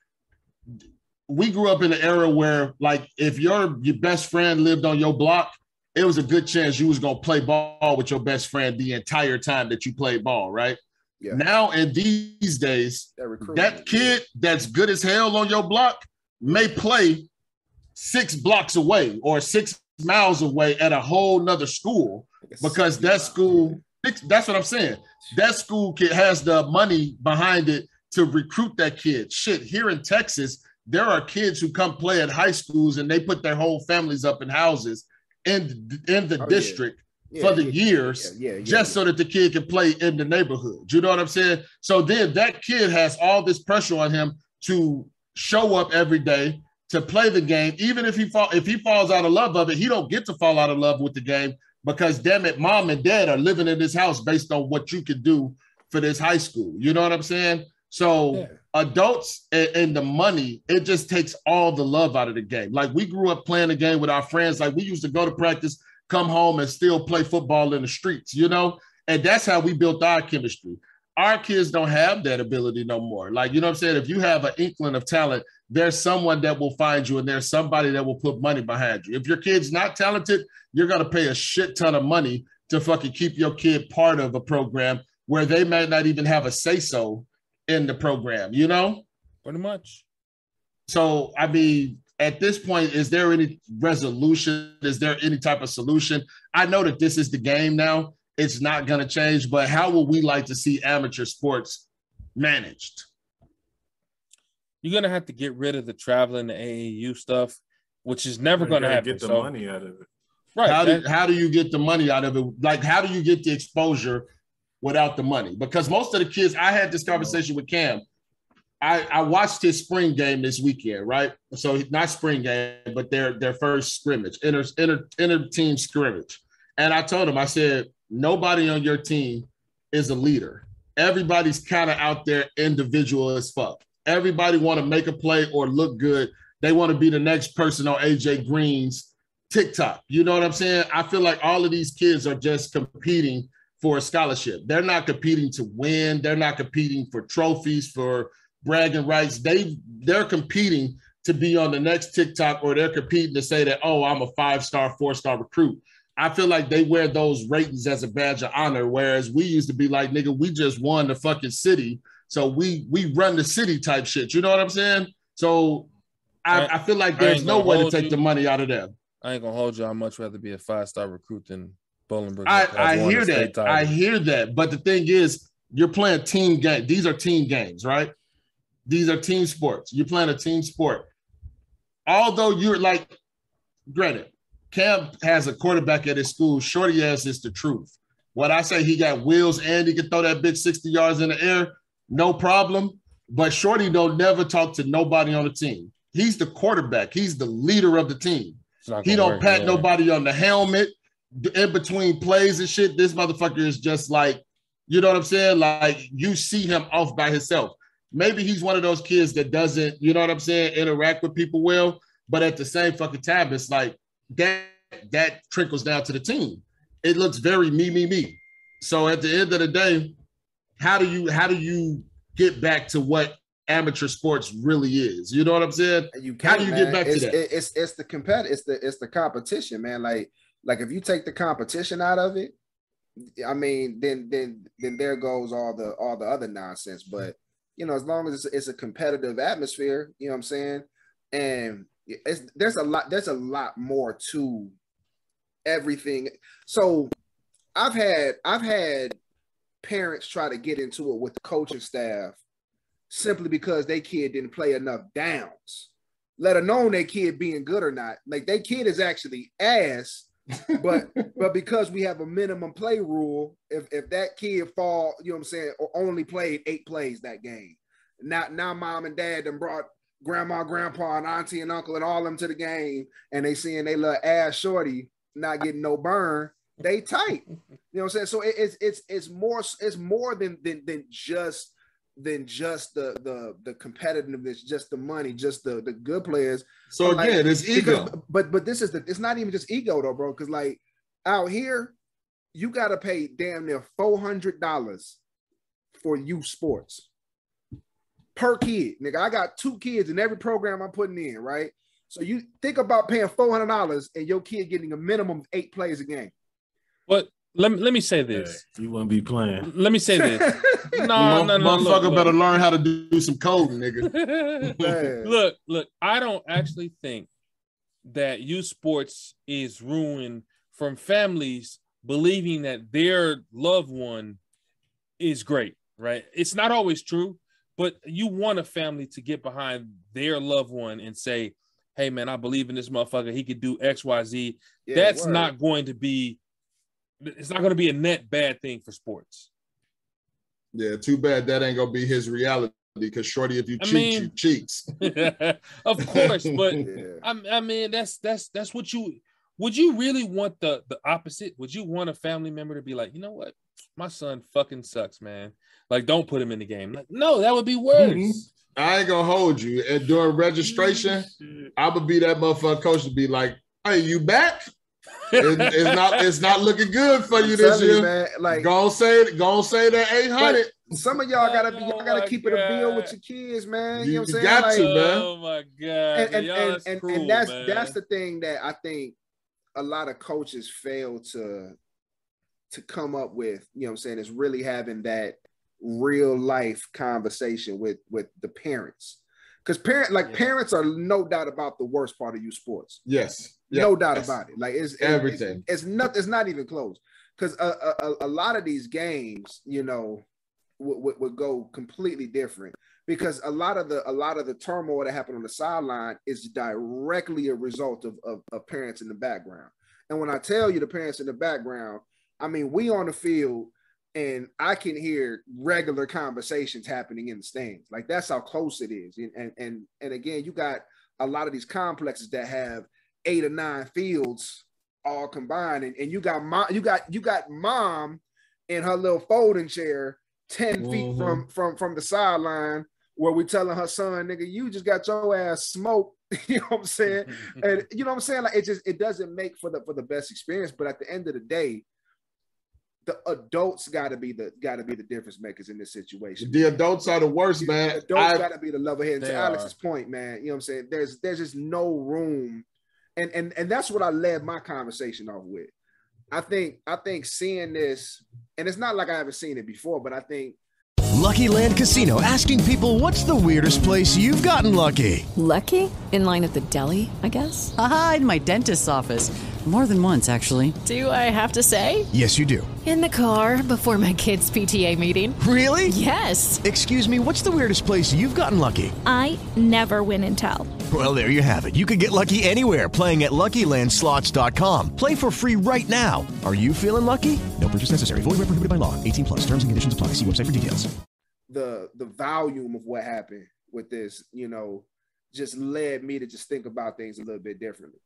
we grew up in an era where, like, if your your best friend lived on your block, it was a good chance you was gonna play ball with your best friend the entire time that you played ball, right? Yeah. Now in these days, That that kid that's good as hell on your block may play six blocks away or six miles away at a whole nother school because that school that's what i'm saying that school kid has the money behind it to recruit that kid shit here in texas there are kids who come play at high schools and they put their whole families up in houses in in the Oh, district Yeah, for the yeah, years yeah, yeah, yeah, just so that the kid can play in the neighborhood. You know what I'm saying? So then that kid has all this pressure on him to show up every day to play the game. Even if he fall, if he falls out of love of it, he don't get to fall out of love with the game because damn it, mom and dad are living in this house based on what you can do for this high school. You know what I'm saying? So adults and, the money, it just takes all the love out of the game. Like we grew up playing the game with our friends. Like we used to go to practice, come home, and still play football in the streets. You know, and that's how we built our chemistry. Our kids don't have that ability no more. Like, you know what I'm saying? If you have an inkling of talent, there's someone that will find you and there's somebody that will put money behind you. If your kid's not talented, you're going to pay a shit ton of money to fucking keep your kid part of a program where they might not even have a say so in the program, you know? Pretty much. So, I mean, at this point, is there any resolution? Is there any type of solution? I know that this is the game now. It's not going to change, but how would we like to see amateur sports managed? You're gonna have to get rid of the traveling, the AAU stuff, which is never gonna happen. Get the So- money out of it. Right. How do, how do you get the money out of it? Like, how do you get the exposure without the money? Because most of the kids, I had this conversation with Cam. I, I watched his spring game this weekend, right? So not spring game, but their their first scrimmage, inter inter, inter team scrimmage. And I told him, I said, nobody on your team is a leader. Everybody's kind of out there individual as fuck. Everybody want to make a play or look good. They want to be the next person on AJ Green's TikTok. You know what I'm saying? I feel like all of these kids are just competing for a scholarship. They're not competing to win. They're not competing for trophies, for bragging rights. They they're competing to be on the next TikTok or they're competing to say that, oh, I'm a five-star, four-star recruit. I feel like they wear those ratings as a badge of honor, whereas we used to be like, nigga, we just won the fucking city. So we we run the city type shit. You know what I'm saying? So I, I feel like there's no way to take you. the money out of them. I ain't gonna hold you. I'd much rather be a five star recruit than Bolingbrook. I, I hear that. I hear that. But the thing is, you're playing team game. These are team games, right? These are team sports. You're playing a team sport. Although you're like, granted, Cam has a quarterback at his school. Shorty ass is the truth. What I say he got wheels and he can throw that bitch 60 yards in the air, no problem. But Shorty don't never talk to nobody on the team. He's the quarterback. He's the leader of the team. He don't work, pat yeah. nobody on the helmet in between plays and shit. This motherfucker is just like, You know what I'm saying? Like you see him off by himself. Maybe he's one of those kids that doesn't, you know what I'm saying, interact with people well. But at the same fucking time, it's like that that trickles down to the team. It looks very me, me, me. So at the end of the day, how do you how do you get back to what amateur sports really is? You know what I'm saying? You how do can't, you man. get back it's, to that? It's it's the compet it's the it's the competition, man. Like like if you take the competition out of it, I mean, then then then there goes all the all the other nonsense. But you know, as long as it's, it's a competitive atmosphere, you know what I'm saying, and there's a lot there's a lot more to everything. So I've had I've had parents try to get into it with the coaching staff simply because they kid didn't play enough downs, let alone their kid being good or not. Like their kid is actually ass, but but because we have a minimum play rule, if if that kid fall, you know what I'm saying, or only played eight plays that game. Now now mom and dad then brought grandma, grandpa, and auntie and uncle and all them to the game, and they seeing they little ass shorty not getting no burn. They tight. You know what I'm saying? So it- it's it's it's more it's more than than than just than just the the the competitiveness, just the money, just the the good players. So But, again, it's because- ego. But but this is the it's not even just ego though, bro. Because like out here, you gotta pay damn near four hundred dollars for youth sports per kid. Nigga, I got two kids in every program I'm putting in, right? So you think about paying four hundred dollars and your kid getting a minimum of eight plays a game. But let me let me say this. You wouldn't be playing. Let me say this. No, Mo- no, no, motherfucker look, look. better learn how to do some coding, nigga. look, look, I don't actually think that youth sports is ruined from families believing that their loved one is great, right? It's not always true, but you want a family to get behind their loved one and say, hey, man, I believe in this motherfucker. He could do X, Y, Z. Yeah, That's word. not going to be, it's not going to be a net bad thing for sports. Yeah, too bad that ain't gonna be his reality. Because shorty, if you I cheat, mean- you cheats. of course, but I, I mean that's that's that's what you would you really want the the opposite? Would you want a family member to be like, you know what, my son fucking sucks, man. Like, don't put him in the game. Like, no, that would be worse. Mhm. I ain't gonna hold you. And during registration, I'm gonna be that motherfucker coach to be like, "Hey, you back? It- it's not. It's not looking good for you I'm this telling you, year. man, like- go say, go say that 800. Some of y'all gotta be oh y'all gotta my keep it a bill with your kids, man. You- You, know what I'm saying? got to, man. Oh my god, and and, and, that's and, cruel, and that's man. that's the thing that I think a lot of coaches fail to to come up with, you know what I'm saying, is really having that real life conversation with with the parents. Because parent like parents are no doubt about the worst part of you sports. Yes, no doubt yes. about it. Like it's Everything. It's, it's not. It's not even close. Because a, a, a- a lot of these games, you know, would, would, would go completely different. Because a lot of the a lot of the turmoil that happened on the sideline is directly a result of, of, of parents in the background. And when I tell you the parents in the background, I mean we on the field and I can hear regular conversations happening in the stands. Like that's how close it is. And and and, and again, you got a lot of these complexes that have eight or nine fields all combined, and, and you got mom, you got you got mom in her little folding chair, 10 feet Mhm. from from from the sideline, where we telling her son, nigga, you just got your ass smoked. you know what I'm saying? and you know what I'm saying? Like it just it doesn't make for the for the best experience. But at the end of the day, the adults gotta be the gotta be the difference makers in this situation. The adults are the worst, man. Adults I- got to be the level head. And They to are. Alex's point, man, you know what I'm saying? There's there's just no room, and and and that's what I led my conversation off with. I think I think seeing this, and it's not like I haven't seen it before, but I think Lucky Land Casino asking people what's the weirdest place you've gotten lucky? Lucky? In line at the deli, I guess? Aha, in my dentist's office. More than once, actually. Do I have to say? Yes, you do. In the car before my kids' PTA meeting. Really? Yes. Excuse me, what's the weirdest place you've gotten lucky? I never win and tell. Well, there you have it. You can get lucky anywhere playing at LuckyLandSlots.com. Play for free right now. Are you feeling lucky? No purchase necessary. Void where prohibited by law. 18 plus. Terms and conditions apply. See website for details. the the volume of what happened with this, you know, just led me to just think about things a little bit differently.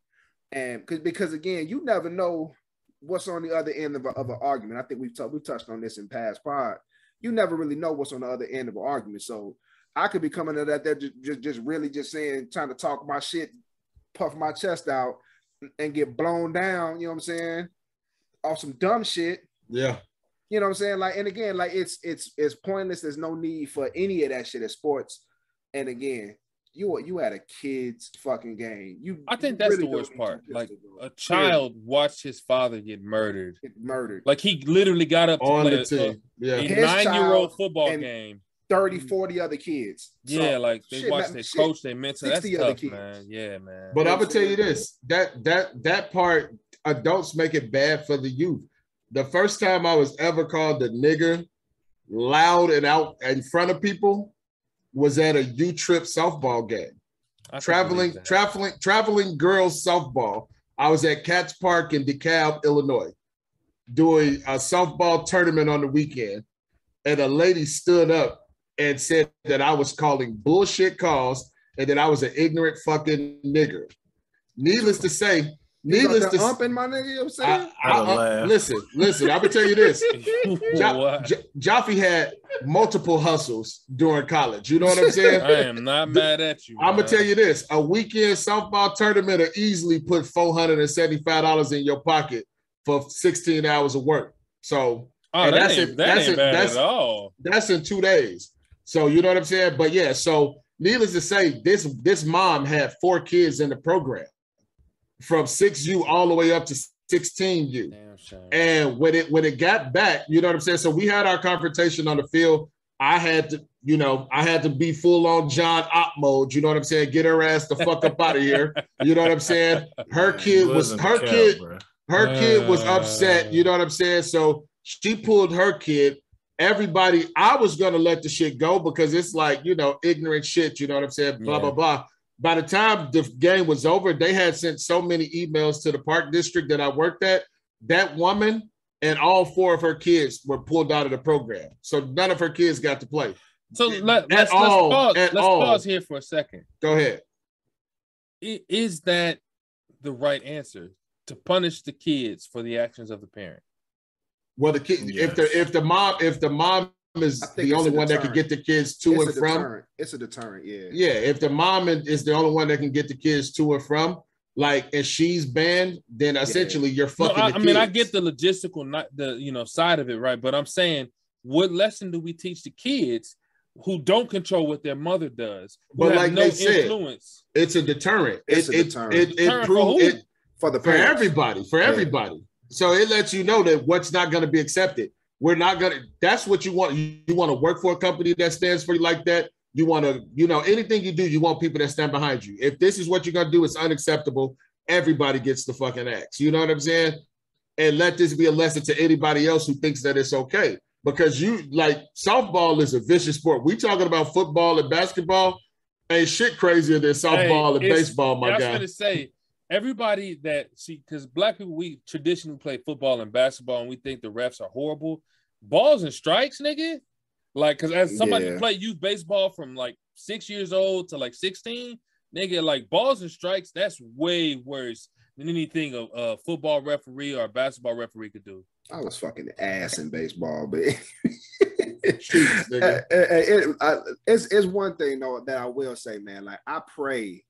And because because again, you never know what's on the other end of, a, of an argument. I think we've talked we touched on this in past pod. You never really know what's on the other end of an argument. So I could be coming at that there just, just just really just saying trying to talk my shit, puff my chest out, and get blown down. You know what I'm saying? Off some dumb shit. Yeah. You know what I'm saying? Like, and again, like it's it's it's pointless. There's no need for any of that shit at sports. And again, you you at a kid's fucking game. You I think you that's really the worst part. Like a bro. child watched his father get murdered. Get murdered. Like he literally got up to On play the a, team. Yeah. a nine-year-old football and game. 30, 40 other kids. So, Yeah, like they shit, watch their shit, coach, they mentor. That's 60 other tough, kids. man. Yeah, man. But I'm gonna tell you this: that that that part, adults make it bad for the youth. The first time I was ever called the nigger, loud and out in front of people, was at a U Trip softball game. Traveling, traveling, traveling girls softball. I was at Cats Park in DeKalb, Illinois, doing a softball tournament on the weekend, and a lady stood up and said that I was calling bullshit calls and that I was an ignorant fucking nigger. Needless to say, needless to the say, my nigga. You know what I'm saying? I- I- I- uh, uh, listen, listen. I'm gonna tell you this. Jo- What? Jo- Jaffe had multiple hustles during college. You know what I'm saying? I am not mad at you. I'm gonna tell you this: a weekend softball tournament will easily put four hundred and seventy-five dollars in your pocket for 16 hours of work. So, Oh, that that's ain't, in- that that's ain't in- bad that's- at all. that's in two days. So you know what I'm saying? But yeah, so needless to say, this this mom had four kids in the program from 6U all the way up to 16U. And when it when it got back, you know what I'm saying? So we had our confrontation on the field. I had to, you know, I had to be full on John Op mode. You know what I'm saying? Get her ass the fuck up out of here. You know what I'm saying? Her kid was her kid. bro. Her kid was Uh. upset. You know what I'm saying? So she pulled her kid. Everybody, I was gonna let the shit go because it's like you know ignorant shit. You know what I'm saying? Blah Yeah. blah blah. By the time the game was over, they had sent so many emails to the park district that I worked at. That woman and all four of her kids were pulled out of the program, so none of her kids got to play. So let, let's, all, let's pause. Let's all. pause here for a second. Go ahead. Is that the right answer to punish the kids for the actions of the parent? Well, the kid, if the if the mom if the mom is the only one that can get the kids to it's and from, deterrent. It's a deterrent, yeah. Yeah, if the mom is the only one that can get the kids to and from, like, and she's banned, then essentially you're No, fucking. I, the I mean, I get the logistical, not the you know side of it, right? But I'm saying, what lesson do we teach the kids who don't control what their mother does, who But like no they said, influence? it's a deterrent. It's it, a it, deterrent. It, it, Deterrent for proves who? it For the for parents. everybody, for Yeah. everybody. So it lets you know that what's not going to be accepted. We're not going to. That's what you want. You, you want to work for a company that stands for you like that. You want to, you know, anything you do, you want people that stand behind you. If this is what you're going to do, it's unacceptable. Everybody gets the fucking axe. You know what I'm saying? And let this be a lesson to anybody else who thinks that it's okay. Because you like softball is a vicious sport. We talking about football and basketball. Ain't shit crazier than softball and baseball, my I was guy. gonna say everybody that see because black people we traditionally play football and basketball and we think the refs are horrible. Balls and strikes, nigga. Like, cause as somebody who Yeah. played youth baseball from like six years old to like 16, nigga, like balls and strikes, that's way worse than anything a, a football referee or a basketball referee could do. I was fucking ass in baseball, but Cheeks, nigga. Uh, uh, it- uh, it's it's one thing though that I will say, man. Like I pray,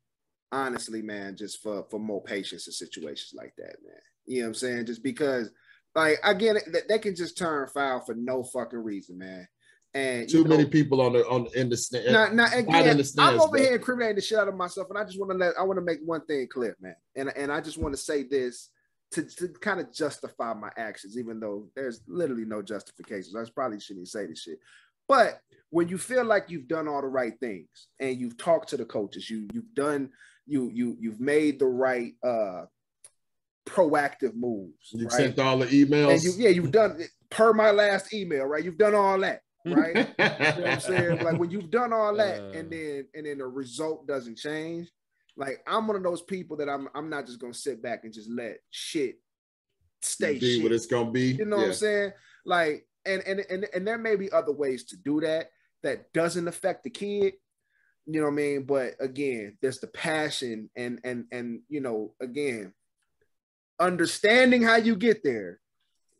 honestly, man, just for for more patience in situations like that, man. You know what I'm saying? Just because, like, again, that, that can just turn foul for no fucking reason, man. And Too you know, many people on the on in the stand. now, now not in again, the I'm over though. here incriminating the shit out of myself, and I just want to let I want to make one thing clear, man. And and I just want to say this to, to kind of justify my actions, even though there's literally no justifications. I probably shouldn't say this shit. But when you feel like you've done all the right things and you've talked to the coaches, you you've done you you you've made the right uh proactive moves. You right? sent all the emails. and you yeah you've done per my last email right you've done all that right you know what i'm saying like when you've done all that and then and then the result doesn't change like i'm one of those people that i'm i'm not just gonna sit back and just let shit stay be shit. what it's gonna be. you know what i'm saying like and and and, and there may be other ways to do that that doesn't affect the kid you know what i mean but again there's the passion and and and you know again understanding how you get there,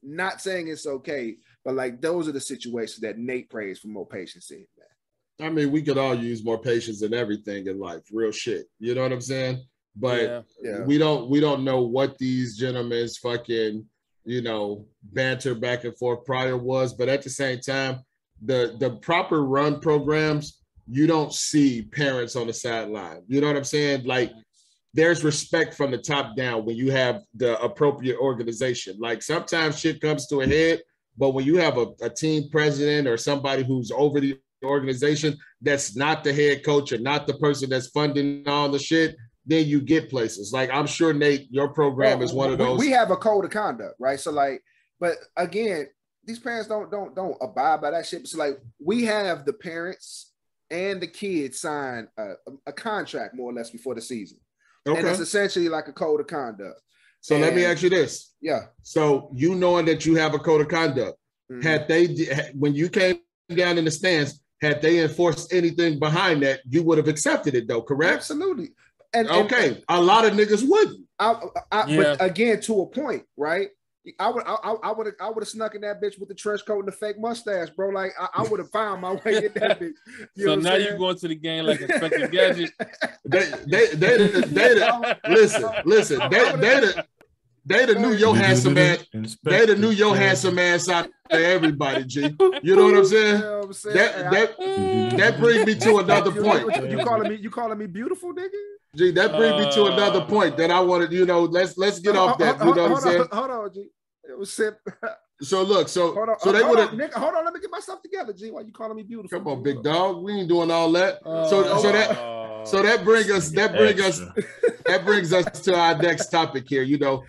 not saying it's okay, but like those are the situations that Nate prays for more patience in, man. I mean, we could all use more patience in everything in life, real shit. You know what I'm saying? But Yeah. Yeah. we don't we don't know what these gentlemen's fucking you know banter back and forth prior was. But at the same time, the the proper run programs, you don't see parents on the sideline. You know what I'm saying? Like there's respect from the top down when you have the appropriate organization. Like sometimes shit comes to a head, but when you have a, a team president or somebody who's over the organization that's not the head coach or not the person that's funding all the shit, then you get places. Like I'm sure Nate, your program is one of those. We, have a code of conduct, right? So like, but again, these parents don't don't don't abide by that shit. So like, we have the parents and the kids sign a, a contract more or less before the season, Okay. and it's essentially like a code of conduct. So let me ask you this. Yeah. So you knowing that you have a code of conduct, Mhm. had they when you came down in the stands, had they enforced anything behind that, you would have accepted it though, correct? Absolutely. And, and- Okay. A lot of niggas wouldn't. I, I, Yeah. But again, to a point, right? I would, I, I would, I would have snuck in that bitch with the trench coat and the fake mustache, bro. Like I, I would have found my way in that bitch. You so what now saying? you going to the game like Inspector Gadget. They they they they, they listen listen they they the, they the new your handsome ass they the new your handsome ass out to everybody G you know what I'm saying You know what I'm saying? that that that brings me to another point You, you calling me? You calling me beautiful, nigga? G that brings me to Uh, another point that I wanted you know let's let's get off that you Hold, know what I'm saying on, hold on, G. It was sip. so look so Hold on, so they would on, have nigga, hold on. Let me get myself together, G. Why you calling me beautiful? come on big dog we ain't doing all that Uh, so so that so that brings us that brings us that brings us to our next topic here you know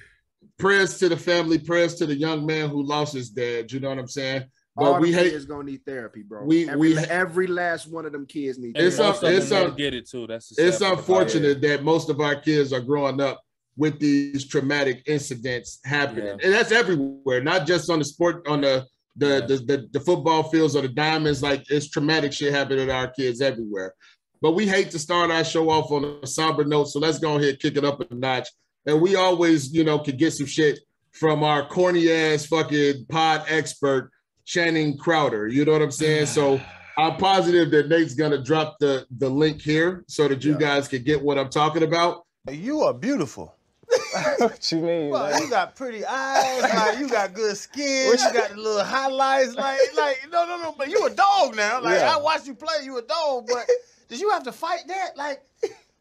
prayers to the family prayers to the young man who lost his dad you know what i'm saying but All we hate kids gonna need therapy, bro. we- every, we- every last one of them kids need. It's therapy. un- it's un- get it too. That's the it's sad part about it. unfortunate that most of our kids are growing up with these traumatic incidents happening. And that's everywhere not just on the sport on the the, the the the football fields or the diamonds like it's traumatic shit happening to our kids everywhere. But we hate to start our show off on a somber note so let's go ahead and kick it up a notch. And we always you know could get some shit from our corny ass fucking pod expert channing crowder. You know what i'm saying? So i'm positive that nate's gonna drop the the link here so that you guys can get what i'm talking about. You are beautiful. what you mean? Well, man? you got pretty eyes, like you got good skin, you got the little highlights, like like no no no, but you a dog now. Like Yeah. I watched you play, you a dog, but did you have to fight that? Like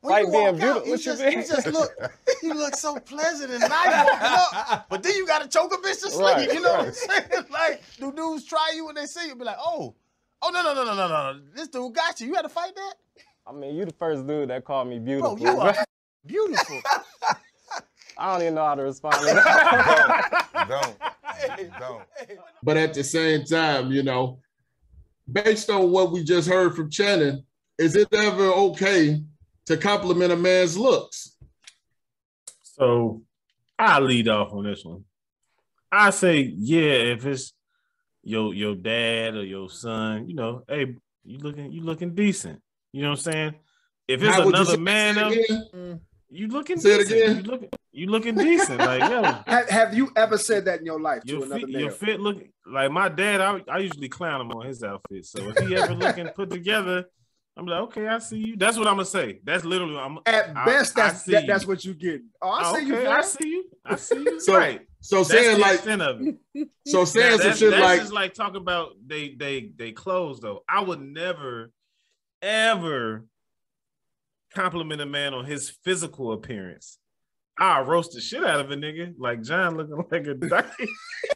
when Fight you being walk beautiful? out, you just, you just look you look so pleasant and nice but then you gotta choke a bitch to sleep. Right, you know what I'm saying? Like do dudes try you when they see you, be like, oh, oh no no no no no no, this dude got you. You had to fight that, I mean, you the first dude that called me beautiful. bro. You are beautiful. I don't even know how to respond to that. don't, don't. But at the same time, you know, based on what we just heard from Channing, is it ever okay to compliment a man's looks? So I lead off on this one. I say, yeah, if it's your your dad or your son, you know, hey, you looking you looking decent. You know what I'm saying? If it's How would you another say- man, up, again? you looking Say it again. You looking you looking decent. Like yo, Have, have you ever said that in your life to your another fit, man? your fit look like my dad. I, I usually clown him on his outfit. So if he ever looking put together, I'm like, okay, I see you. That's what I'm gonna say. That's literally I'm At I- best, I that's see that, that's what you get. Oh, I Oh, see you. okay, fam. I see you. I see you. So- right. so That's saying the like- extent of it. So saying Now, some that's, shit that's like just like talking about they they they clothes though. I would never ever compliment a man on his physical appearance. I roast the shit out of a nigga like John looking like a dyke.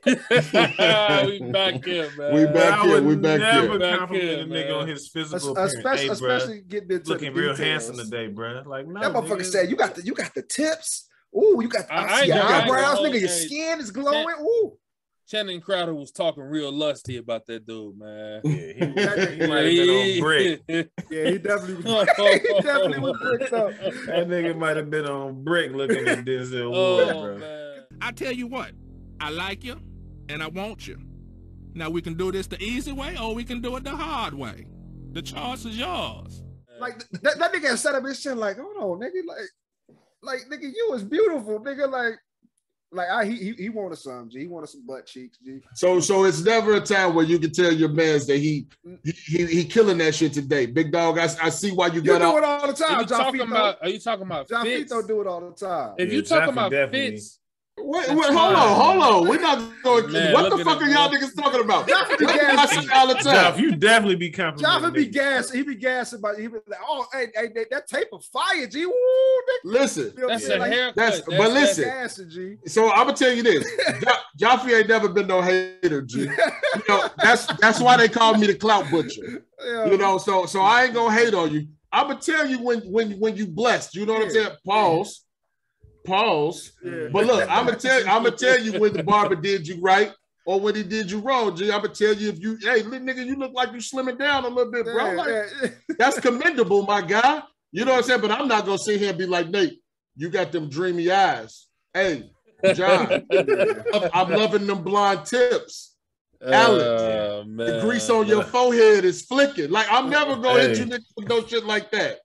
we back here, man. We back I here, we back never here. Back compliment here, a nigga man. on his physical Es- appearance. especially, hey, bruh, especially getting into looking the real handsome today, bro. Like no, That motherfucker nigga. said you got the you got the tips. Ooh, you got I- I, I your I eyebrows, gonna- nigga. Your skin is glowing. Ooh, Channing Crowder was talking real lusty about that dude, man. Yeah, he, he might have been on brick. yeah, he definitely was. he definitely was bricked up. That nigga might have been on brick looking at Denzel Ward, Oh, bro. man. I tell you what, I like you and I want you. Now we can do this the easy way or we can do it the hard way. The choice is yours. Like that, that nigga set up his shit like, hold on, nigga, like, like nigga, you was beautiful, nigga, like. Like I, he he, he wanted some, G. He wanted some butt cheeks, G. So so it's never a time where you can tell your man's that he mm. he he, he killing that shit today. Big dog, I, I see why you You got do it all the time. Are time, you John talking Fito. about? Are you talking about John Fitz? Fito do it all the time. If Yeah, you talking about definitely. Fitz, Wait, wait, hold on, hold on. We're not going. Man, what the fuck are y'all boy. niggas talking about? Jaffa be I gassing. all the time. Jeff, you definitely be complimenting. Jaffa be niggas. gassing. He be gassing about. He be like, oh, hey, hey, that, that tape of fire, G. Woo, nigga. Listen, You know what I'm that's saying? a Like, haircut. that's- That's, but that's- listen. gassing, G. so I'm gonna tell you this: Ja- Jaffe ain't never been no hater, G. You know that's that's why they call me the clout butcher. Yeah. You know, so so I ain't gonna hate on you. I'm gonna tell you when when when you blessed. You know what I'm saying? Pause. Pause. Yeah. But look, I'm gonna tell you, I'm gonna tell you when the barber did you right or when he did you wrong. G, I'm gonna tell you if you hey little nigga, you look like you slimming down a little bit, bro. Yeah, Like, yeah. that's commendable, my guy. You know what I'm saying? But I'm not gonna sit here and be like, Nate, you got them dreamy eyes. Hey, John, I'm- I'm loving them blonde tips. Oh, Alex, Oh, The grease on your forehead is flicking. Like I'm never gonna hit Hey. you niggas with no shit like that.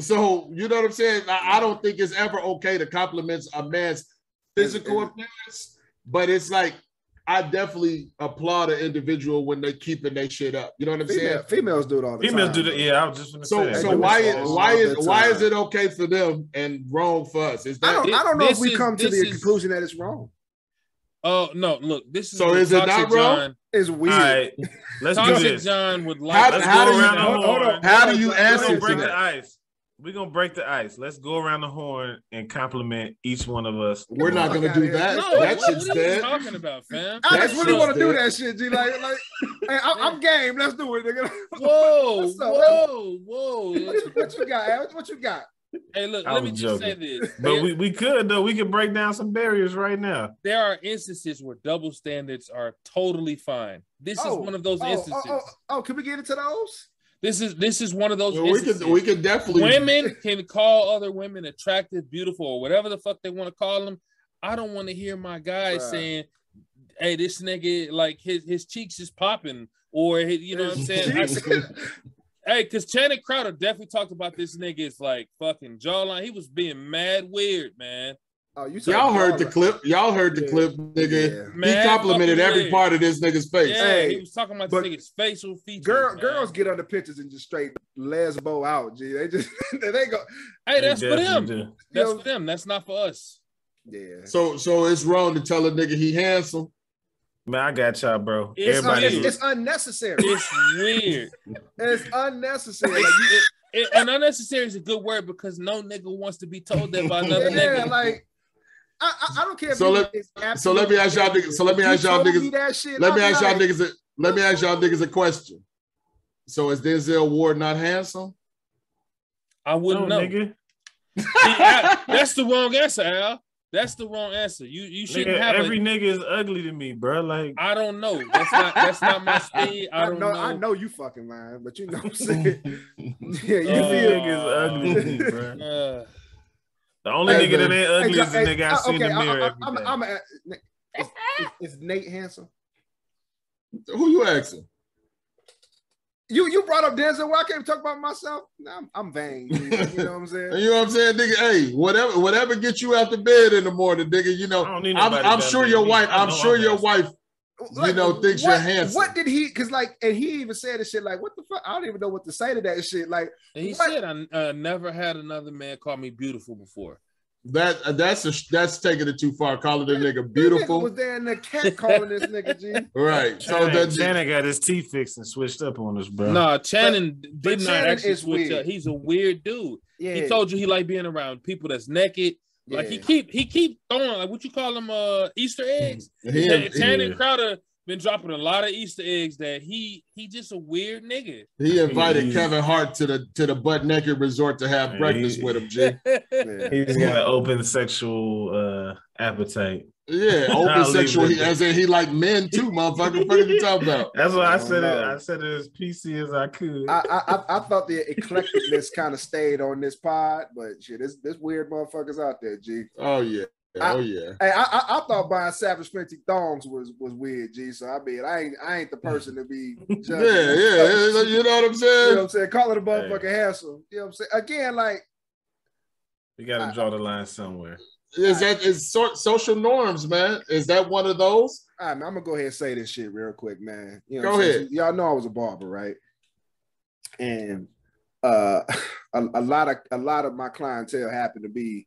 So you know what I'm saying? I, I don't think it's ever okay to compliment a man's physical appearance, but it's like I definitely applaud an individual when they keeping their shit up. You know what I'm saying? Females do it all the Females time. do that. Yeah, I was just gonna So say. so why it is why is why time. is it okay for them and wrong for us? Is I don't. I don't know if This we is- come to the is- conclusion that it's wrong. Oh no! Look, this is So what is it not wrong? John. It's weird. right, let's do this. John would like. How- Let's how do you- around the hold- hold on. how do you We're We're answer gonna break the that? ice. We're gonna break the ice. Let's go around the horn and compliment each one of us. We're not gonna do that. No, that what, shit's what are you dead. talking about, fam? I just That really shit's want to do that shit, G. Like, like, hey, I'm, I'm game. Let's do it, nigga. Whoa, What's whoa, whoa! What you, what you got? Alex? What you got? Hey, look, I let me was just say this. But There, we, we could though. We could break down some barriers right now. there are instances where double standards are totally fine. This is oh, one of those oh, oh, oh instances. Oh, oh, oh, can we get into those? This is this is one of those Well, we instances. could we could definitely Women can call other women attractive, beautiful, or whatever the fuck they want to call them. I don't want to hear my guy Bruh. saying, "Hey, this nigga like his his cheeks is popping," or you know what I'm saying. I- hey, because Channing Crowder definitely talked about this nigga's like fucking jawline. He was being mad weird, man. Oh, you Y'all heard the clip. Y'all heard the Yeah. clip, nigga. Man, he complimented every weird. part of this nigga's face. Yeah, Hey, he was talking about but this nigga's facial features. Girl, man. girls get under pictures and just straight lesbo out. G, they just they go. Hey, They that's for them. do. That's Yo. for them. That's not for us. Yeah. So so it's wrong to tell a nigga he handsome. Man, I got y'all, bro. It's Everybody, It's, it's unnecessary. It's weird. It's unnecessary. Like, you- it- it- and unnecessary is a good word because no nigga wants to be told that by another yeah, nigga. like I, I, I don't care. So you- let- it's so let me ask y'all niggas- so let me ask y'all niggas- me that shit, Let me I'm ask y'all niggas. A, let me ask y'all niggas a question. So is Denzel Ward not handsome? I wouldn't no, know. nigga. See, Al, that's the wrong answer, Al. That's the wrong answer. You you shouldn't Nigga, have every a, nigga is ugly to me, bro. Like, I don't know. That's not that's not my speed. I I don't know, know. I know you fucking lying, but you know what I'm saying. yeah, you every feel. nigga is ugly to me, bro. Uh, The only Hey, nigga that ain't ugly Hey, is the hey, nigga I uh, see in the mirror I, every I'm, day. I'm, I'm, is, is, is Nate handsome? Who you asking? You you brought up Denzel. Well, I can't talk about myself. Nah, I'm, I'm vain. You know what I'm saying? You know what I'm saying, nigga? Hey, whatever, whatever gets you out the bed in the morning, nigga. You know, I don't need I'm, I'm sure your me. wife. I I'm sure I'm your handsome. Wife. You know, thinks what, you're handsome. What did he? Because like, and he even said this shit. Like, what the fuck? I don't even know what to say to that shit. Like, and he what? said, "I uh, never had another man call me beautiful before." That uh, that's a, that's taking it too far. Calling a nigga That nigga beautiful, was there in the cat calling this nigga G. right? So Shannon, that Shannon got his teeth fixed and switched up on us, bro. Nah, Channing did but not Channing actually switch weird. up. He's a weird dude. Yeah, He told you he like being around people that's naked. Like he keep he keep throwing like what you call them uh Easter eggs. He- Channing Channing yeah. Crowder been dropping a lot of Easter eggs that he he just a weird nigga. he invited He- Kevin Hart to the to the butt naked resort to have He- breakfast with him. G. Yeah. He's got an open sexual uh, appetite. Yeah, open sexual. He, as in he like men too, motherfucker. What are you talking about? That's why I Oh, said it. I said it as PC as I could. I, I I- I thought the eclecticness kind of stayed on this pod, but shit, this this weird motherfuckers out there, G. Oh yeah, oh yeah. Hey, I, I I thought buying Savage Fenty thongs was was weird, G. So I mean, I ain't I ain't the person to be judging. Yeah, yeah, you know what I'm saying? You know what I'm saying? Call it a motherfucking hassle. You know what I'm saying? Again, like you got to draw the line somewhere. Is that is sort social norms, man? Is that one of those? All right, man, I'm gonna go ahead and say this shit real quick, man. You know, Go what I'm saying? ahead. Y'all know I was a barber, right? And uh, a, a lot of a lot of my clientele happen to be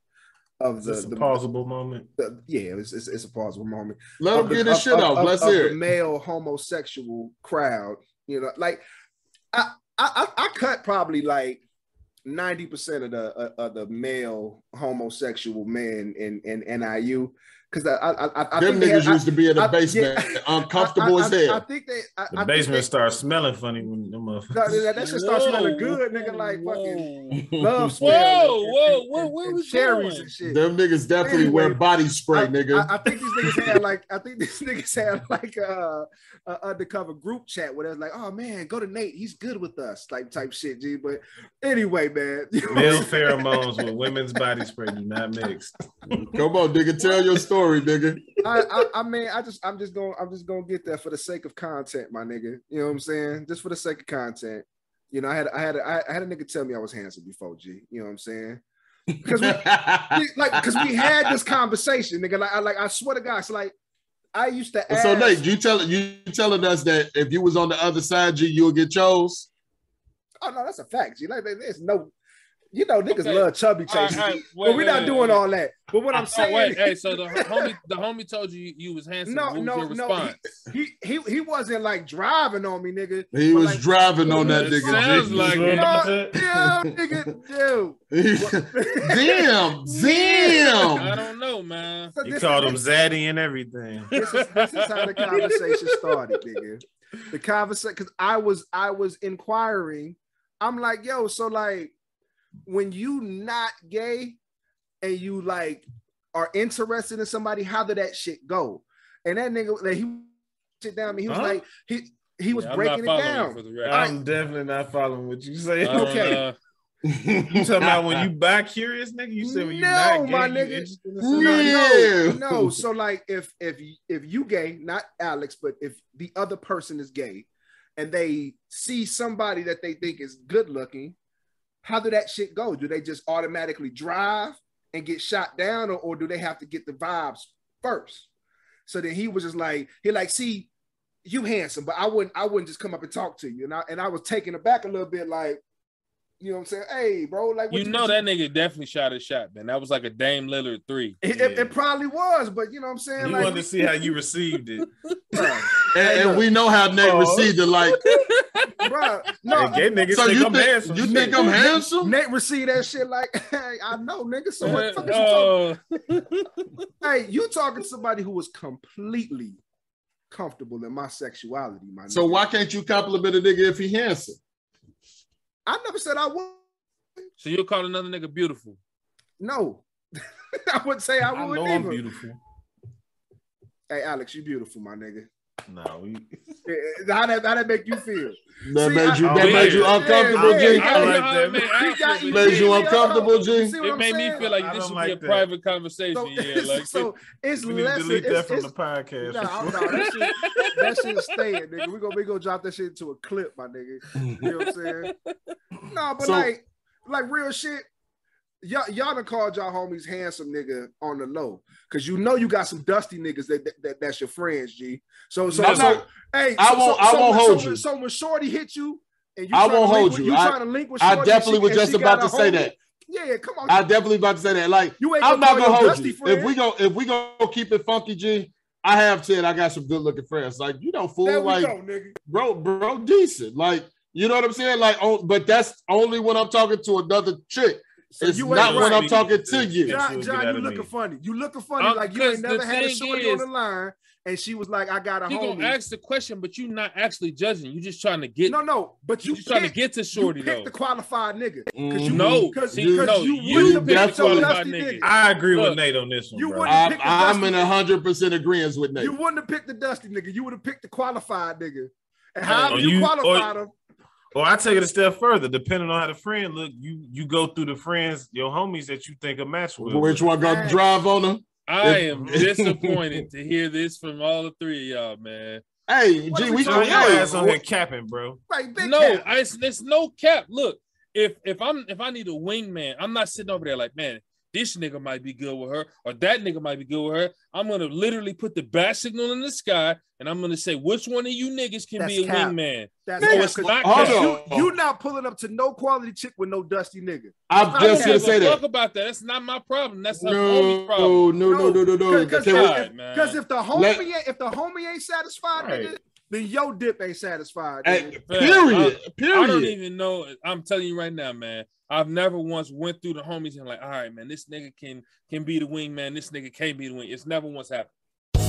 of the, this a the pausable moment? the- yeah, it's, it's, it's a plausible moment. Let Of him the- get his of- shit of- off. of- Let's of hear the it. male homosexual crowd. You know, like I I, I I cut probably like ninety percent of the uh, of the male homosexual men in in NIU because I I I, I Them think niggas had- used to be in the I- basement, yeah. uncomfortable I- as hell. I think they I, The I basement they- starts smelling funny when them motherfuckers. no, that, that shit start smelling good, nigga. Like fucking love smell. Whoa, and- whoa, and- whoa, and- where and we cherries going? and shit. Them niggas definitely wear body spray, I, nigga. I, I think these niggas had like I think these niggas had like a, a undercover group chat where they was like, oh man, go to Nate, he's good with us, like type shit, G. But anyway, man, you Male what I'm saying? pheromones with women's body spray do not mix. Come on, nigga, tell your story, nigga. I, I, I mean, I just, I'm just gonna, I'm just gonna get there for the sake of content, my nigga. You know what I'm saying? Just for the sake of content. You know, I had, I had, I had a nigga tell me I was handsome before, G. You know what I'm saying? Because we, we- like, because we had this conversation, nigga. Like, I, like, I swear to God, it's like, I used to ask. So Nate, you tell you telling us that if you was on the other side, G, you'll get chose. Oh no, that's a fact. G. Like, there's no, you know, niggas Okay. love chubby All right, chases. all right, G. wait, but we're wait, not wait, doing wait. all that. But what I'm saying, wait, hey, so the homie, the homie told you you was handsome. no, what was no, your no, response? he, he he wasn't like driving on me, nigga. He but, was like, driving on that nigga. sounds G. like it. No, yeah, nigga, dude. damn, damn. I don't know, man. So You this- called him Zaddy and everything. this is this is how the conversation started, nigga. The conversation because I was I was inquiring. I'm like, yo, so like when you not gay and you like are interested in somebody, how did that shit go? And that nigga, like, he sit down, he was Huh? like, he he was Yeah, breaking it down. for the. I'm definitely not following what you say. I Okay. uh, You talking about when you bi curious, nigga? You said when you No, not gay, my nigga. interested in No, no, no. So like, if if if you gay, not Alex, but if the other person is gay, and they see somebody that they think is good looking, how do that shit go? Do they just automatically drive and get shot down, or, or do they have to get the vibes first? So then he was just like, he like, see, you handsome, but I wouldn't, I wouldn't just come up and talk to you. And I and I was taken aback a little bit, like, you know what I'm saying? Hey, bro, like, what you know that nigga definitely shot a shot, man. That was like a Dame Lillard three. It, it, it probably was, but you know what I'm saying? He like, wanted to see how you received it. And, and we know how Nate Oh. received it. Like, bro, no, Hey, gay niggas so think you I'm think handsome. you Shit. think I'm handsome? Nate received that shit like, hey, I know, nigga. So what the fuck is you Oh, talking? Hey, you talking to somebody who was completely comfortable in my sexuality, my So nigga. why can't you compliment a nigga if he handsome? I never said I would. so you'll call another nigga beautiful? No, I would say I I would know either. I'm beautiful. Hey, Alex, you beautiful, my nigga. No, we, How that, how that make you feel? That See, made you I- that Oh, made you uncomfortable, Yeah, G. yeah, like that. it made got- Made you me uncomfortable, uncomfortable. G? You see what It I'm made me feel like this should like be a that. private conversation. So, yeah, like so it's we need to delete it's, that from it's, the podcast. No, no, that shit, that shit staying, nigga. We gonna we gonna drop that shit into a clip, my nigga. You know what I'm saying? No, but So- like, like real shit. Y'all, y'all done called y'all homies handsome nigga on the low, cause you know you got some dusty niggas that, that, that- that's your friends, G. So so so hey, I so, won't- so, I won't hold so you. So when Shorty hit you, and you I won't hold you. You I- trying to link with I Shorty, and definitely she- was just about to say homie? that. Yeah, come on. I definitely about to say that. Like, You ain't I'm not gonna hold you. friend? If we go, if we gonna keep it funky, G, I have said I got some good looking friends. Like, you don't fool. like, go, bro, bro, decent. Like, you know what I'm saying? Like, oh, but that's only when I'm talking to another chick. So it's you not ain't when. I'm talking to you. John, John you out looking me. funny. You looking funny Uh, like you ain't 'cause the never had a shorty is- on the line, and she was like, "I got a he homie." gonna ask the question, but you're not actually judging. You just trying to get. no, no, but you you just trying to get to shorty you picked though. the qualified nigga. Cause you, Mhm. No, cause, see, cause no, you, you wouldn't have picked the qualified dusty nigga. nigga. I agree Look, with Nate on this one, you bro. wouldn't- I'm, pick I'm in nigga. hundred percent agreement with Nate. You wouldn't have picked the dusty nigga. You would have picked the qualified nigga. And Or however you, you- or- qualified him, Or I take it a step further. Depending on how the friend look, you you go through the friends, your homies that you think a match with. Which one gonna drive on them? I am disappointed to hear this from all the three of y'all, man. Hey, What G, are we we So your ass on here capping, bro. right? Big no, cap. I, it's, it's no cap. Look, if if I'm if I need a wingman, I'm not sitting over there like, man, this nigga might be good with her, or that nigga might be good with her. I'm gonna literally put the bat signal in the sky, and I'm gonna say which one of you niggas can That's be a cap. wingman. That's no, cap, it's 'cause not. Hold cap. You, you not pulling up to no quality chick with no dusty nigga. I'm I just gonna say that. fuck about that. That's not my problem. That's the No, homie's no, problem. no, no, no, no. Because Can we- God, if the homie Let- ain't, if the homie ain't satisfied, Right. nigga, then your dip ain't satisfied. Hey, period. I, period. I don't even know. I'm telling you right now, man. I've never once went through the homies and like, all right, man, this nigga can can be the wingman. This nigga can't be the wing. It's never once happened.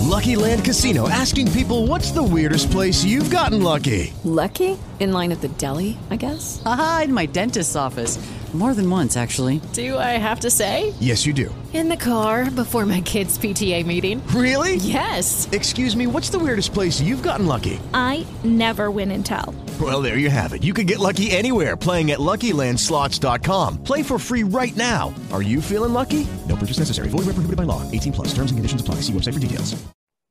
Lucky Land Casino asking people what's the weirdest place you've gotten lucky? Lucky? In line at the deli, I guess? Aha, in my dentist's office. More than once, actually. Do I have to say? Yes, you do. In the car before my kids' PTA meeting. Really? Yes. Excuse me, what's the weirdest place you've gotten lucky? I never win and tell. Well, there you have it. You can get lucky anywhere playing at LuckyLandSlots.com. Play for free right now. Are you feeling lucky? No purchase necessary. Void where prohibited by law. 18 plus. Terms and conditions apply. See website for details.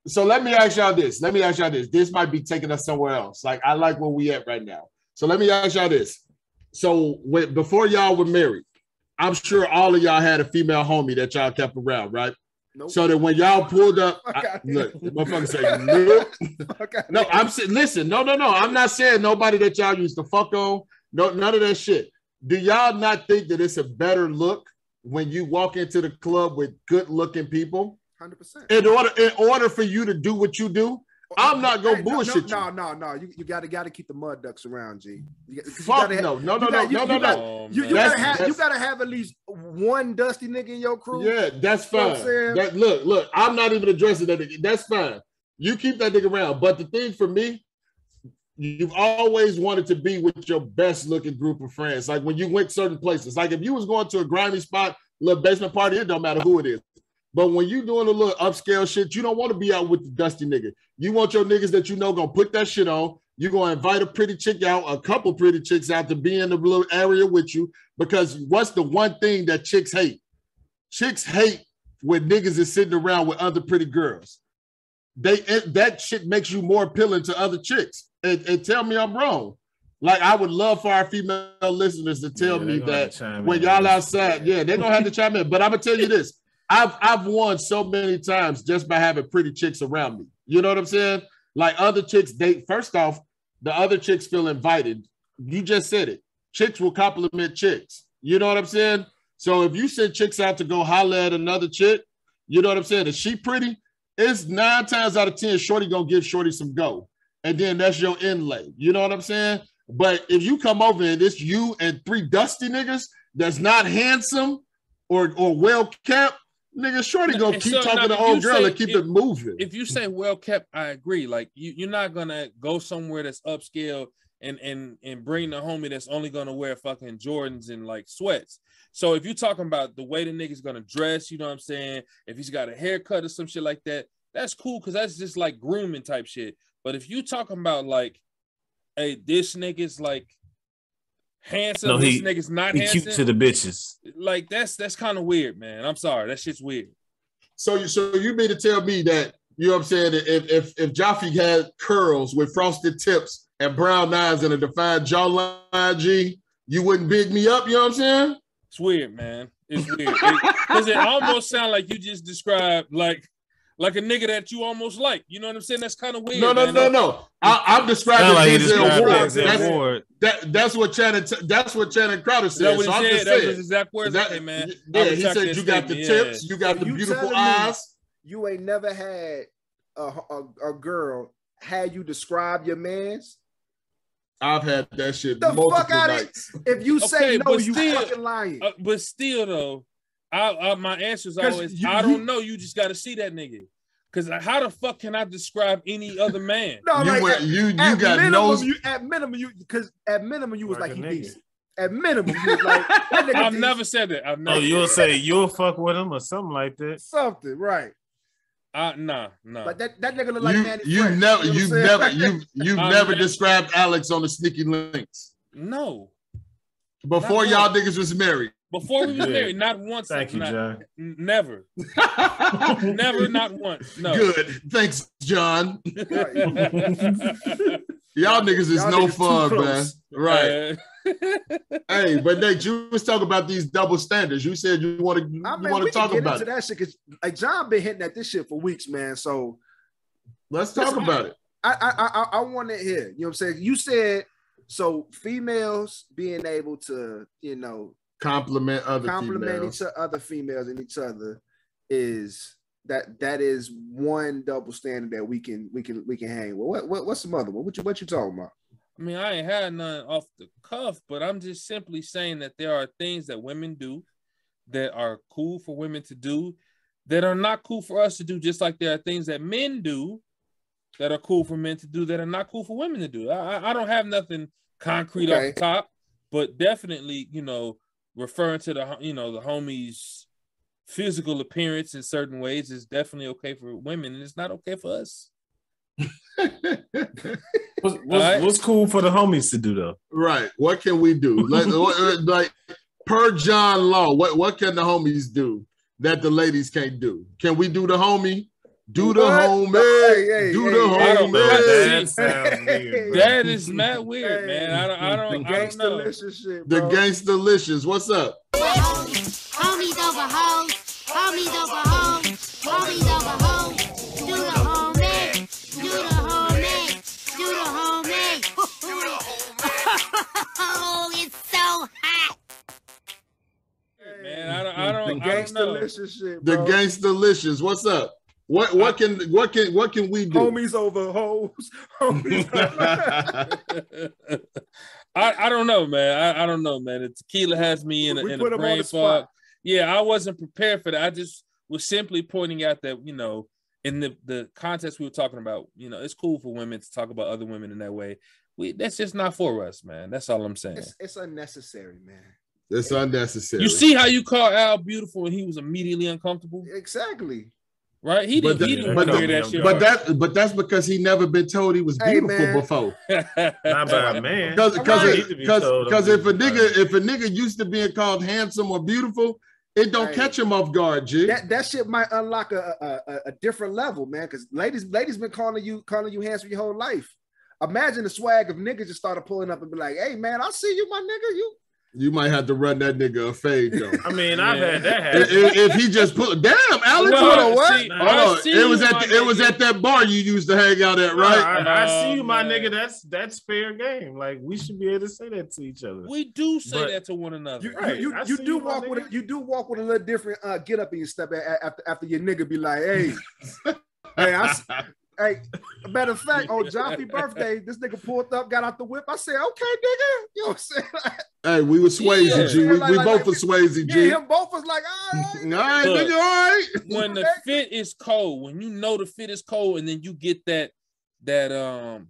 So let me ask y'all this. Let me ask y'all this. This might be taking us somewhere else. Like I like where we at right now. So let me ask y'all this. So when, before y'all were married, I'm sure all of y'all had a female homie that y'all kept around, right? Nope. So that when y'all pulled up, I, look, the motherfucker say, nope. No. I'm saying, listen, no, no, no. I'm not saying nobody that y'all used to fuck on. No, none of that shit. Do y'all not think that it's a better look when you walk into the club with good looking people? 100%. In order, in order for you to do what you do, I'm oh, not gonna Hey, bullshit no, you. No, no, no. You, you gotta gotta keep the mud ducks around, G. You, you Fuck gotta have- no, no, no, no, no, no, no. You, gotta have you gotta have at least one dusty nigga in your crew. Yeah, that's fine. That, look, look, I'm not even addressing that. nigga. That's fine. You keep that nigga around. But the thing for me, you've always wanted to be with your best looking group of friends. Like when you went certain places. Like if you was going to a grimy spot, little basement party, it don't matter who it is. But when you doing a little upscale shit, you don't want to be out with the dusty nigga. You want your niggas that you know gonna put that shit on. You're gonna invite a pretty chick out, a couple pretty chicks out to be in the little area with you. Because what's the one thing that chicks hate? Chicks hate when niggas is sitting around with other pretty girls. They that shit makes you more appealing to other chicks. And, and tell me I'm wrong. Like I would love for our female listeners to tell Yeah, me they gonna have that when y'all outside, yeah, they're gonna have to chime in. But I'm gonna tell you this: I've I've won so many times just by having pretty chicks around me. You know what I'm saying? Like other chicks, they first off, the other chicks feel invited. You just said it. Chicks will compliment chicks. You know what I'm saying? So if you send chicks out to go holler at another chick, you know what I'm saying? Is she pretty, it's nine times out of ten, Shorty gonna give Shorty some go. And then that's your inlay. You know what I'm saying? But if you come over and it's you and three dusty niggas that's not handsome or or well kept, nigga, Shorty gonna And keep so, talking to old girl say- and keep if- it moving. If you say well kept, I agree. Like you, you're not gonna go somewhere that's upscale and and and bring the homie that's only gonna wear fucking Jordans and like sweats. So if you're talking about the way the nigga's gonna dress, you know what I'm saying? If he's got a haircut or some shit like that, that's cool because that's just like grooming type shit. But if you talking about like, hey, this nigga's like handsome, No, this he- nigga's not He handsome, cute to the bitches. like that's that's kind of weird, man. I'm sorry, that shit's weird. So you so you mean to tell me that you know what I'm saying? If if if Jaffe had curls with frosted tips and brown eyes and a defined jawline, G, you wouldn't big me up. You know what I'm saying? It's weird, man. It's weird because it, almost sounds like you just described like like a nigga that you almost like. You know what I'm saying? That's kind of weird. No, no, man. no, no. I, I'm describing Sound like he Denzel Ward. Denzel That's, Ward. that, that's what Channing. That's what Channing Crowder Is that said. what So he I'm said? just That was saying. his exact words. That- okay, man. Yeah, he said that you got the statement. Yeah. tips, you got the You beautiful eyes. You ain't never had a, a, a girl had you describe your man's. I've had that shit The fuck out nights. of If you say Okay, no, but you still- fucking lying. Uh, but still, though, I, I my answer is 'Cause always you- I don't know. You just got to see that nigga. Cause how the fuck can I describe any other man? No, You like, went- at, you- you at got minimum, nose- You, at minimum, you because at minimum you was Like like, a he nigga. decent. At minimum, you was like I've decent. never said that. I've No, never. you'll said say you'll fuck with him or something like that. something right. that. Uh, nah, nah. But that, that nigga look like you Mannie you Fresh, never know what you I'm never you you Uh, never man. described Alex on the sneaky links no. before y'all niggas was married. Before we were Yeah. married, not once. Thank you, not- John. Never, never, not once. No. Good, thanks, John. Y'all niggas is y'all no niggas fun, man. close. Right. hey, but Nate, you was talking about these double standards. You said you want to you I mean, want to talk about into it. that shit because like John been hitting at this shit for weeks, man. So Let's talk about it. I I I, I want to hear. You know what I'm saying? You said so females being able to, you know, Compliment other compliment females. each other females and each other is that that is one double standard that we can we can we can hang with. What, what what's some other one? What you what you talking about? I mean, I ain't had none off the cuff, but I'm just simply saying that there are things that women do that are cool for women to do that are not cool for us to do, just like there are things that men do that are cool for men to do that are not cool for women to do. I, I- I don't have nothing concrete Okay. off the top, but definitely, you know, referring to the you know the homies physical appearance in certain ways is definitely okay for women and it's not okay for us. What's, what's, Alright. what's cool for the homies to do though? Right. What can we do? Like, uh, like per John Law, what what can the homies do that the ladies can't do? Can we do the homie? Do the What? homie. Hey, hey, do hey, the hey, I homie. That sounds weird. bro. That is mad weird, man. I don't I don't, I don't know. Gangsta shit, The bro. gangsta-licious. What's up? Homies over hoes, homies over hoes, homies over hoes. Do the homie, do the homie, do the homie. Oh, it's so hot. Man, I don't I don't, the I don't know. gangsta shit, The bro. gangsta-licious. What's up? What what can what can what can we do? homies over hoes. Homies over- I, I don't know, man. I, I don't know, man. The tequila has me in a, We in a brain the fog. Yeah, I wasn't prepared for that. I just was simply pointing out that you know, in the the context we were talking about, you know, it's cool for women to talk about other women in that way. We that's just not for us, man. That's all I'm saying. it's, it's unnecessary, man. It's unnecessary. You see how you call Al beautiful and he was immediately uncomfortable, Exactly. Right? He didn't. he didn't but, want hear that- that shit. but that but that's because he never been told he was beautiful man. before. Not by a man. Because because Right. Need to be because told because I'm if a nigga if a nigga used to being called handsome or beautiful, it don't Right. catch him off guard, G. That that shit might unlock a a, a, a different level, man. Because ladies ladies been calling you calling you handsome your whole life. Imagine the swag of niggas just started pulling up and be like, "Hey, man, I see you, my nigga. You You might have to run that nigga a fade though. I mean, I've had that if, happen. if- if he just put damn Alex, Well, hold on, what? see, Hold I It was at my the, it was at that bar you used to hang out at, right? I, I see you, my Oh, nigga. That's that's fair game. Like we should be able to say that to each other. we do say But- that to one another. you Right. you, you, you do you, walk with nigga. a, you do walk with a little different uh, get up in your step a- a- after after your nigga be like, "Hey, hey, I s- hey." Matter of fact, on Joffrey birthday, this nigga pulled up, got out the whip. I said, "Okay, nigga," you know what I'm saying? Hey, we were Swayze, Yeah. G. We, Like- we like- both like- were Swayze, Yeah, G. him both was like, "All right." All right, Look. nigga, all right. when the fit is cold, when you know the fit is cold, and then you get that that um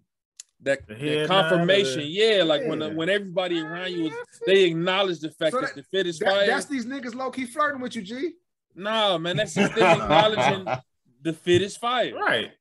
that, that confirmation, nod or the- yeah, like when Yeah. when everybody around you is they acknowledge the fact So that, that- the fit is That- fire. that's these niggas low key flirting with you, G. Nah, man, that's just them acknowledging the fit is fire. Right.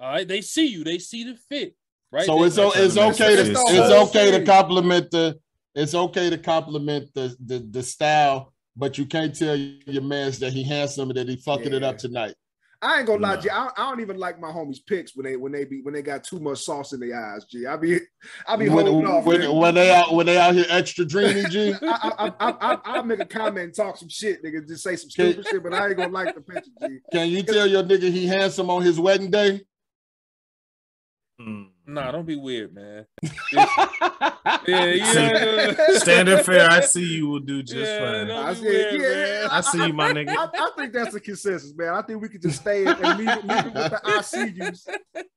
All right, they see you, they see the fit. Right. So They- it's o- it's okay to It's it's okay to compliment the it's okay to compliment the the the style, but you can't tell your man that he handsome and that he fucking it up tonight. I ain't gonna lie, No. G. I, I don't even like my homies' picks when they when they be when they got too much sauce in their eyes, G. I be I be When, holding off. when, when they out when they out here extra dreamy, G. I, I, I, I, I'll make a comment and talk some shit, nigga. Just say some stupid shit, but I ain't gonna like the picture, G. Can you tell your nigga he handsome on his wedding day? Hmm. Nah, don't be weird, man. yeah, you know, Standard fare, I see you will do just Yeah, fine. I be said, weird, yeah, man. I see you, my nigga. I, I think that's the consensus, man. I think we could just stay and leave it, leave it with the I see yous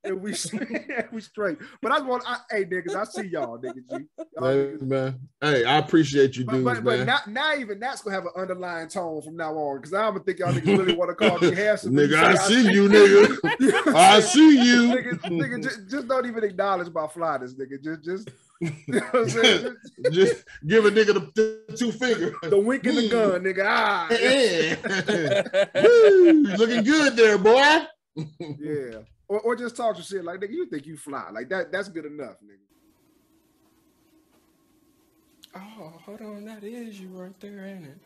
and we we straight. But I want, I, hey niggas, I see y'all, nigga. G. Y'all Hey, niggas- man. Hey, I appreciate you But, dudes, but, but man. not, now even that's gonna have an underlying tone from now on because I don't think y'all niggas really want to call me handsome. when Nigga, you I see you, nigga. You know what I'm I saying? see you. nigga, nigga just, just don't even acknowledge my this nigga. Just, just, you know what I'm saying? Just Just give a nigga the, the two finger. the wink and the gun, nigga. Ah, Yeah. Woo, looking good there, boy. yeah. Or, or just talk to shit like, nigga, you think you fly? Like that. That's good enough, nigga. Oh, hold on, that is you right there, ain't it?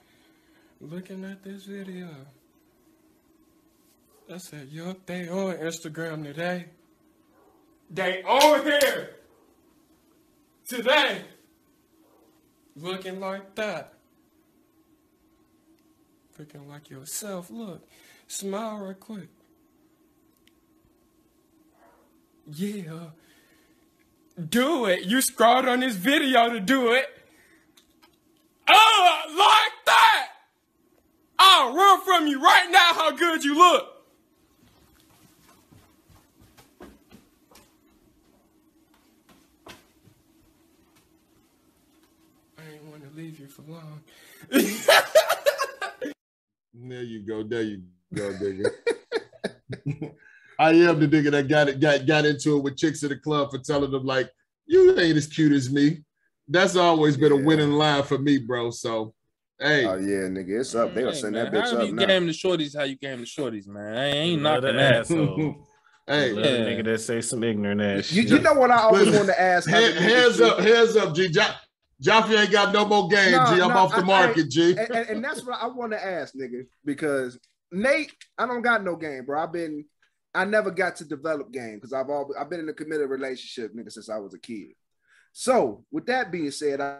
Looking at this video. I said, you up there on Instagram today? They on here today looking like that. Looking like yourself. Look, smile right quick. Yeah. Do it. You scrolled on this video to do it. Oh, like that! I'll run from you right now how good you look. I ain't want to leave you for long. There you go. There you go, nigga. I am the nigga that got it, got got into it with chicks at the club for telling them like, you ain't as cute as me. That's always been a winning line for me, bro. So, hey, Oh yeah, nigga, it's up. They gonna Hey, send man, that bitch how up you now. game the shorties how you game the shorties, man. I ain't Love knocking that that. asshole. hey, Love a nigga that say some ignorant ass You, you know what I always wanted to ask? other Head- niggas, hands up, hands up, G. Jo- Jaffe ain't got no more game, Nah, G. I'm nah, off the I- I- market, G. and, and, and that's what I want to ask, nigga, because Nate, I don't got no game, bro. I've been, I never got to develop game because I've always, I've been in a committed relationship, nigga, since I was a kid. So, with that being said, I,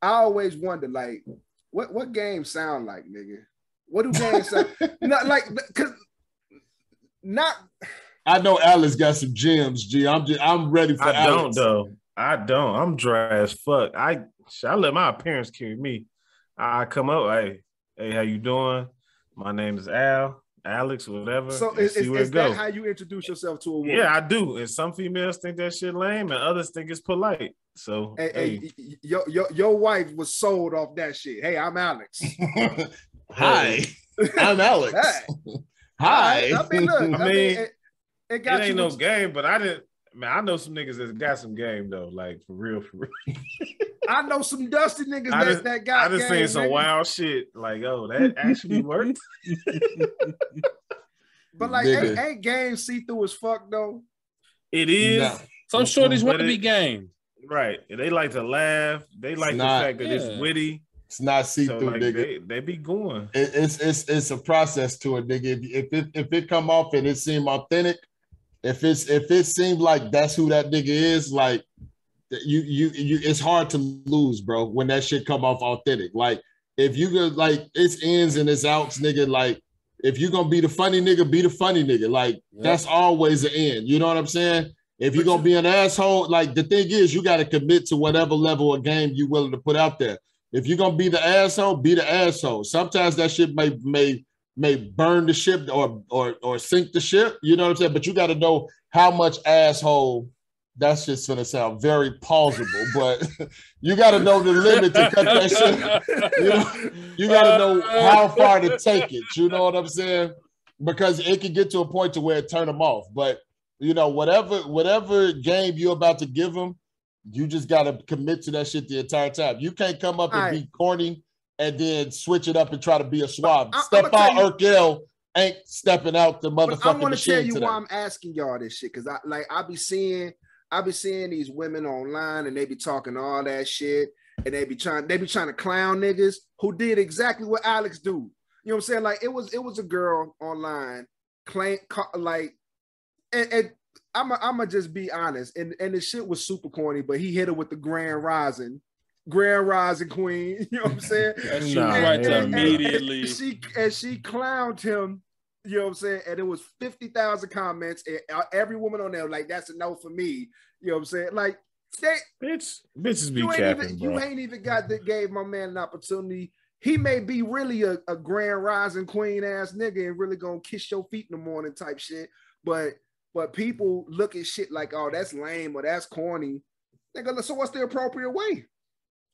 I always wonder, like, what what games sound like, nigga? What do games sound? not like, cause not. I know Alice got some gems, G. I'm just, I'm ready for I don't though. I don't. I'm dry as fuck. I I let my appearance carry me. I come up, hey, hey, how you doing? My name is Al, Alex, whatever. So, and is, see is, where is it that how you introduce yourself to a woman? Yeah, I do. And some females think that shit lame, and others think it's polite. So, Hey, hey, hey, y- y- your, your your wife was sold off that shit. Hey, I'm Alex. Hi, I'm Alex. Hey. Hi. I mean, look, I I mean, mean, it, it it ain't you. no with- game, but I didn't. Man, I know some niggas that got some game though, like for real, for real. I know some dusty niggas I that, just, that got. I just game, seen some nigga. wild shit. Like, oh, that actually worked. But like, Nigga. ain't, ain't game see through as fuck though. It is. No. Some shorties want But to be it- game. Right. They like to laugh. They like not- the fact that Yeah. it's witty. It's not see So through, like nigga. they, they be going. It- it's it's it's a process to it, nigga. If, if it if it come off and it seem authentic, if it's if it seems like that's who that nigga is, like you you you, it's hard to lose, bro. When that shit come off authentic, like if you go like it's ins and it's outs, nigga. Like if you gonna be the funny nigga, be the funny nigga. Like that's always the end. You know what I'm saying? If you're gonna be an asshole, like the thing is, you got to commit to whatever level of game you willing to put out there. If you're gonna be the asshole, be the asshole. Sometimes that shit may may may burn the ship or or or sink the ship. You know what I'm saying? But you got to know how much asshole. That's just gonna sound very plausible, but you got to know the limit to cut that shit. You know, you got to know how far to take it. You know what I'm saying? Because it can get to a point to where it turn them off. But you know, whatever whatever game you're about to give them, you just got to commit to that shit the entire time. You can't come up and All be corny and then switch it up and try to be a Step out, Urkel ain't stepping out the But I want to tell you today. why I'm asking y'all this shit because I like I be seeing I be seeing these women online and they be talking all that shit and they be trying they be trying to clown niggas who did exactly what Alex do. You know what I'm saying? Like it was it was a girl online claim like and, and I'm I'm gonna just be honest and and the shit was super corny, but he hit her with the Grand Rising. Grand Rising Queen, you know what I'm saying? That shit Nah, there immediately. And she and she clowned him. You know what I'm saying? And it was fifty thousand comments. And uh, every woman on there like that's a no for me. You know what I'm saying? Like they, Bitch, bitches be you ain't capping, even bro. you ain't even got that gave my man an opportunity. He may be really a, a grand rising queen ass nigga and really gonna kiss your feet in the morning type shit. But but people look at shit like, oh, that's lame or that's corny. Nigga, so what's the appropriate way?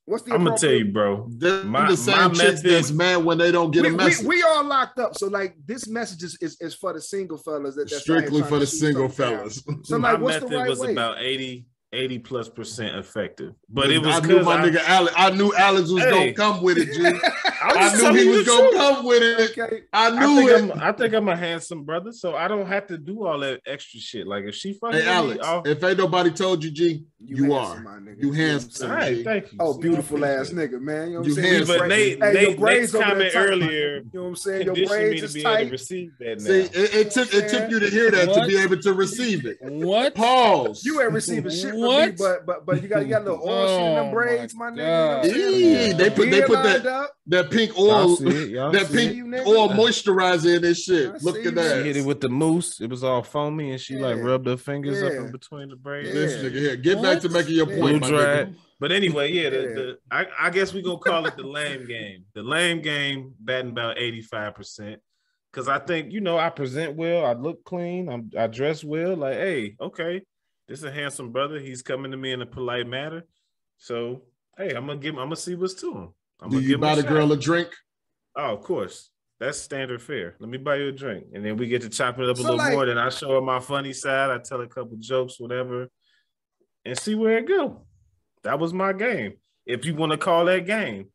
What's the I'm gonna tell you, bro. They're My- the same my chicks method- that's mad when they don't get we, a we, message. we all locked up. So like this message is, is, is for the single fellas that that's Strictly for the single fellas. So My like, what's the method right was way? about 80 80 plus percent effective. But it was knew 'cause my I- nigga Alex. I knew Alex was Hey. gonna come with it, G. I, I, was knew he was gonna truth. come with it. Okay. I I knew think, it. I'm, I think I'm a handsome brother, so I don't have to do all that extra shit. Like if she fucking Hey Alex, if ain't nobody told you, G, you, are. You handsome. All right, thank you. Oh, beautiful ass nigga, man. You know what I'm saying? handsome. But Nate, Hey, your Nate, braids Nate's over comment earlier You know what I'm saying? Your conditioned braids me to is be able to tight. receive that now. See, it, it took it took you to hear that to be able to receive it. What? Pause. You ain't receiving shit from me, but but but you got you got a little oil shit in Oh, them braids, my, nigga. God. You know what I'm? Eee, they put they put that up. that pink oil see it, y'all that pink it. You oil moisturizer in this shit. I Look at that. man. hit it with the mousse. It was all foamy, and she like rubbed her fingers up in between the braids. This nigga here. Get back to making your Yeah. point, Blue my nigga. But anyway, yeah, the, the I, I guess we gonna call it the lame game. The lame game batting about 85%. Cause I think, you know, I present well, I look clean, I'm I dress well. Like, hey, okay, this is a handsome brother. He's coming to me in a polite manner. So hey, I'm gonna give him, I'm gonna see what's to him. I'm Do gonna you give him buy the shot. girl a drink? Oh, of course. That's standard fare. Let me buy you a drink. And then we get to chop it up a little like- more. Then I show her my funny side. I tell a couple jokes, whatever, and see where it go. That was my game. If you want to call that game.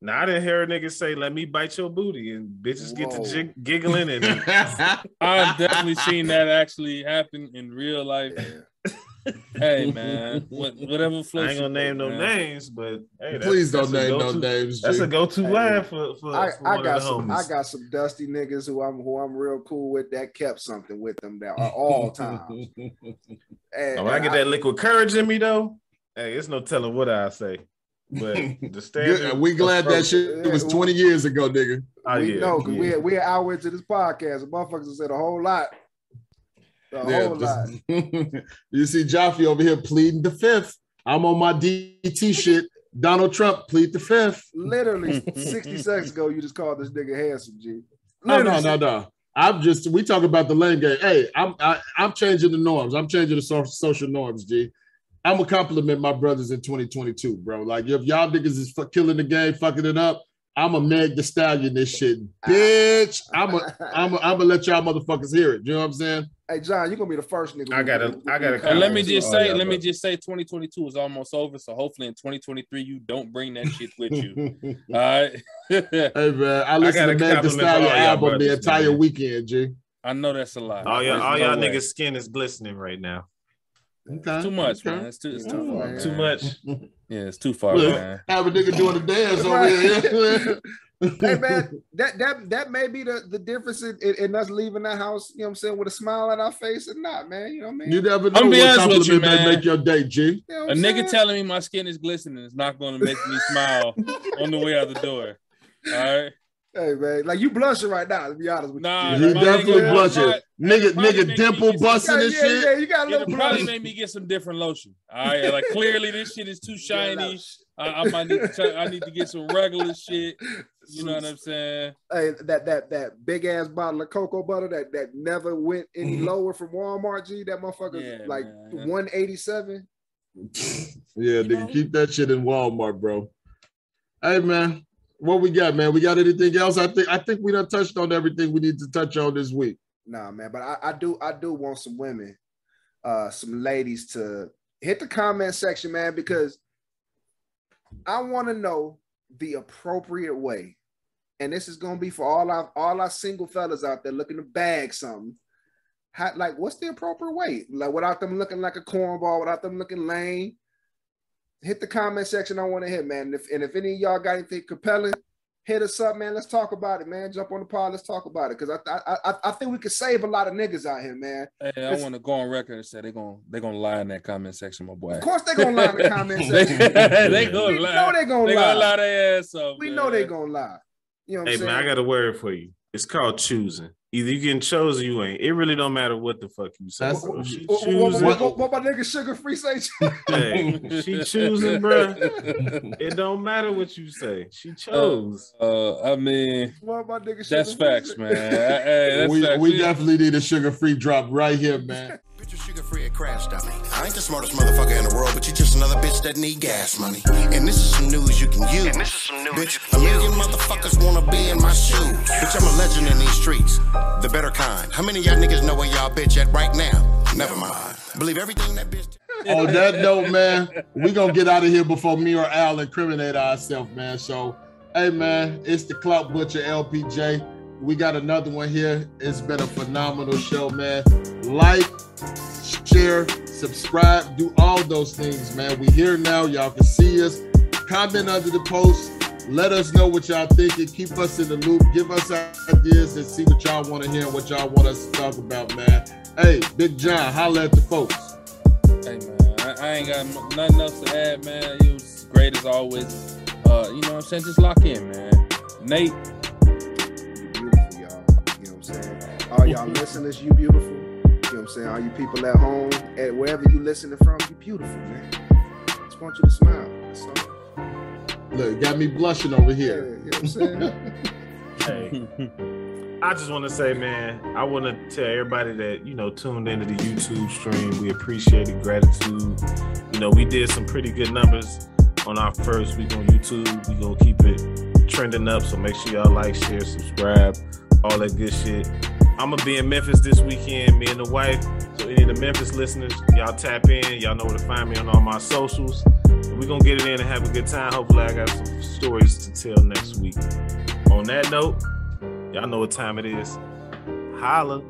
Now I didn't hear a nigga say, let me bite your booty, and bitches get to jig- giggling and I've definitely seen that actually happen in real life. Hey man, what, whatever floats. I ain't gonna name no man. names, but hey, Please don't name no go-to- names, That's G. a go-to Hey, line for, for, I, for I one got of the some homies. I got some dusty niggas who I'm who I'm real cool with that kept something with them that are all times. And, Oh, when I and get that liquid courage in me though, hey, it's no telling what I say. But the standard, Good. We glad that approach- shit was 20 years ago, nigga. Oh, we yeah, know because yeah. we're we're an hour into this podcast. and motherfuckers have said a whole lot. A Yeah, just- you see Jaffe over here pleading the fifth. I'm on my DT shit. Donald Trump plead the fifth. Literally 60 seconds ago, you just called this nigga handsome, G. No, no, no, no. I'm just we talk about the lane game. Hey, I'm I, I'm changing the norms. I'm changing the so- social norms, G. I'm gonna compliment my brothers in 2022, bro. Like if y'all niggas is fu- killing the game, fucking it up, I'm a Meg the Stallion this shit, bitch. I'm a I'm a, I'm gonna let y'all motherfuckers hear it. You know what I'm saying? Hey, John, you're gonna be the first nigga. I gotta- I gotta And let me just say, let me just say, 2022 is almost over. So hopefully in 2023 you don't bring that shit with you. All right. Hey man, I listened gotta to Meg the Stallion all y'all album the entire man. weekend, G. I know that's a lot. all y'all, all no y'all way. niggas' skin is glistening right now. Okay. Too much, okay. man. It's too, it's too Oh, far. man. Too much. Yeah, it's too far, Look, man. have a nigga doing a dance over here. hey man, that that that may be the, the difference in, in, in us leaving the house, you know what I'm saying, with a smile on our face or not, man. You know what I mean? You never know I'm be what honest with you, compliment may man. make your day, G. You know what A I'm nigga saying? telling me my skin is glistening is not going to make me smile on the way out the door. All right. Hey man, like you blushing right now, to be honest with you. Nah, you. He definitely nigga, blushing. my- Nigga, nigga, dimple me busting Yeah, and yeah, shit. yeah, you got a It'll little probably blush. make me get some different lotion. All right, like clearly this shit is too shiny. I, I might need to. Try, I need to get some regular shit. You know what I'm saying? Hey, that that that big ass bottle of cocoa butter that that never went any mm-hmm. lower from Walmart. G, that motherfucker Yeah, like man. 187. Yeah, nigga, keep that shit in Walmart, bro. Hey man, what we got, man? We got anything else? I think I think we done touched on everything we need to touch on this week. Nah, man, but I, I do I do want some women, uh, some ladies to hit the comment section, man, because I want to know the appropriate way. And this is gonna be for all our all our single fellas out there looking to bag something. How, like, what's the appropriate way? Like, without them looking like a cornball, without them looking lame. Hit the comment section. I want to hit, man. And if, and if any of y'all got anything compelling, hit us up, man. Let's talk about it, man. Jump on the pod. Let's talk about it, because I, I I I think we could save a lot of niggas out here, man. Hey, I want to go on record and say they're gonna they're gonna lie in that comment section, my boy. Of course, they gonna lie in the comment section. they gonna we lie. know they gonna they lie. gonna lie their ass off. We man. know they gonna lie. You know what Hey I'm saying? man, I got a word for you. It's called choosing. Either you getting chosen, or you ain't. It really don't matter what the fuck you say. That's- bro. She what, what, choosing. what, what, what my nigga Suga Free say? Hey, she choosing, bro. It don't matter what you say. She chose. Uh, I mean, what my nigga Sugar that's facts, say? man. Hey, that's we facts. we definitely need a Suga Free drop right here, man. Suga Free at Crash Dummy. I ain't the smartest motherfucker in the world, but you just another bitch that need gas money. And this is some news you can use. And this is some news bitch, a million motherfuckers wanna be in my shoes. Bitch, I'm a legend in these streets. The better kind. How many of y'all niggas know where y'all bitch at right now? Never mind. Believe everything that bitch. on that note, man, we gonna get out of here before me or Al incriminate ourselves, man. So, hey, man, it's the Clout Butcher LPJ. We got another one here. It's been a phenomenal show, man. Like, share, subscribe, do all those things, man. We here now. Y'all can see us. Comment under the post. Let us know what y'all thinking. Keep us in the loop. Give us ideas and see what y'all want to hear and what y'all want us to talk about, man. Hey, Big John, holla at the folks. Hey man, I, I ain't got nothing else to add, man. You was great as always. Uh, you know what I'm saying? Just lock in, man. Nate, You beautiful, y'all. You know what I'm saying? All y'all listeners, you beautiful. You know what I'm saying? All you people at home, at wherever you listening from, you beautiful, man. Just want you to smile. That's all. Look, got me blushing over Yeah, here. you know what I'm saying? Hey, I just want to say, man, I want to tell everybody that you know tuned into the YouTube stream. We appreciate it, gratitude. You know, we did some pretty good numbers on our first week on YouTube. We gonna keep it trending up, so make sure y'all like, share, subscribe, all that good shit. I'm gonna be in Memphis this weekend, me and the wife. So any of the Memphis listeners, y'all tap in. Y'all know where to find me on all my socials. We're gonna get it in and have a good time. Hopefully, I got some stories to tell next week. On that note, y'all know what time it is. Holla.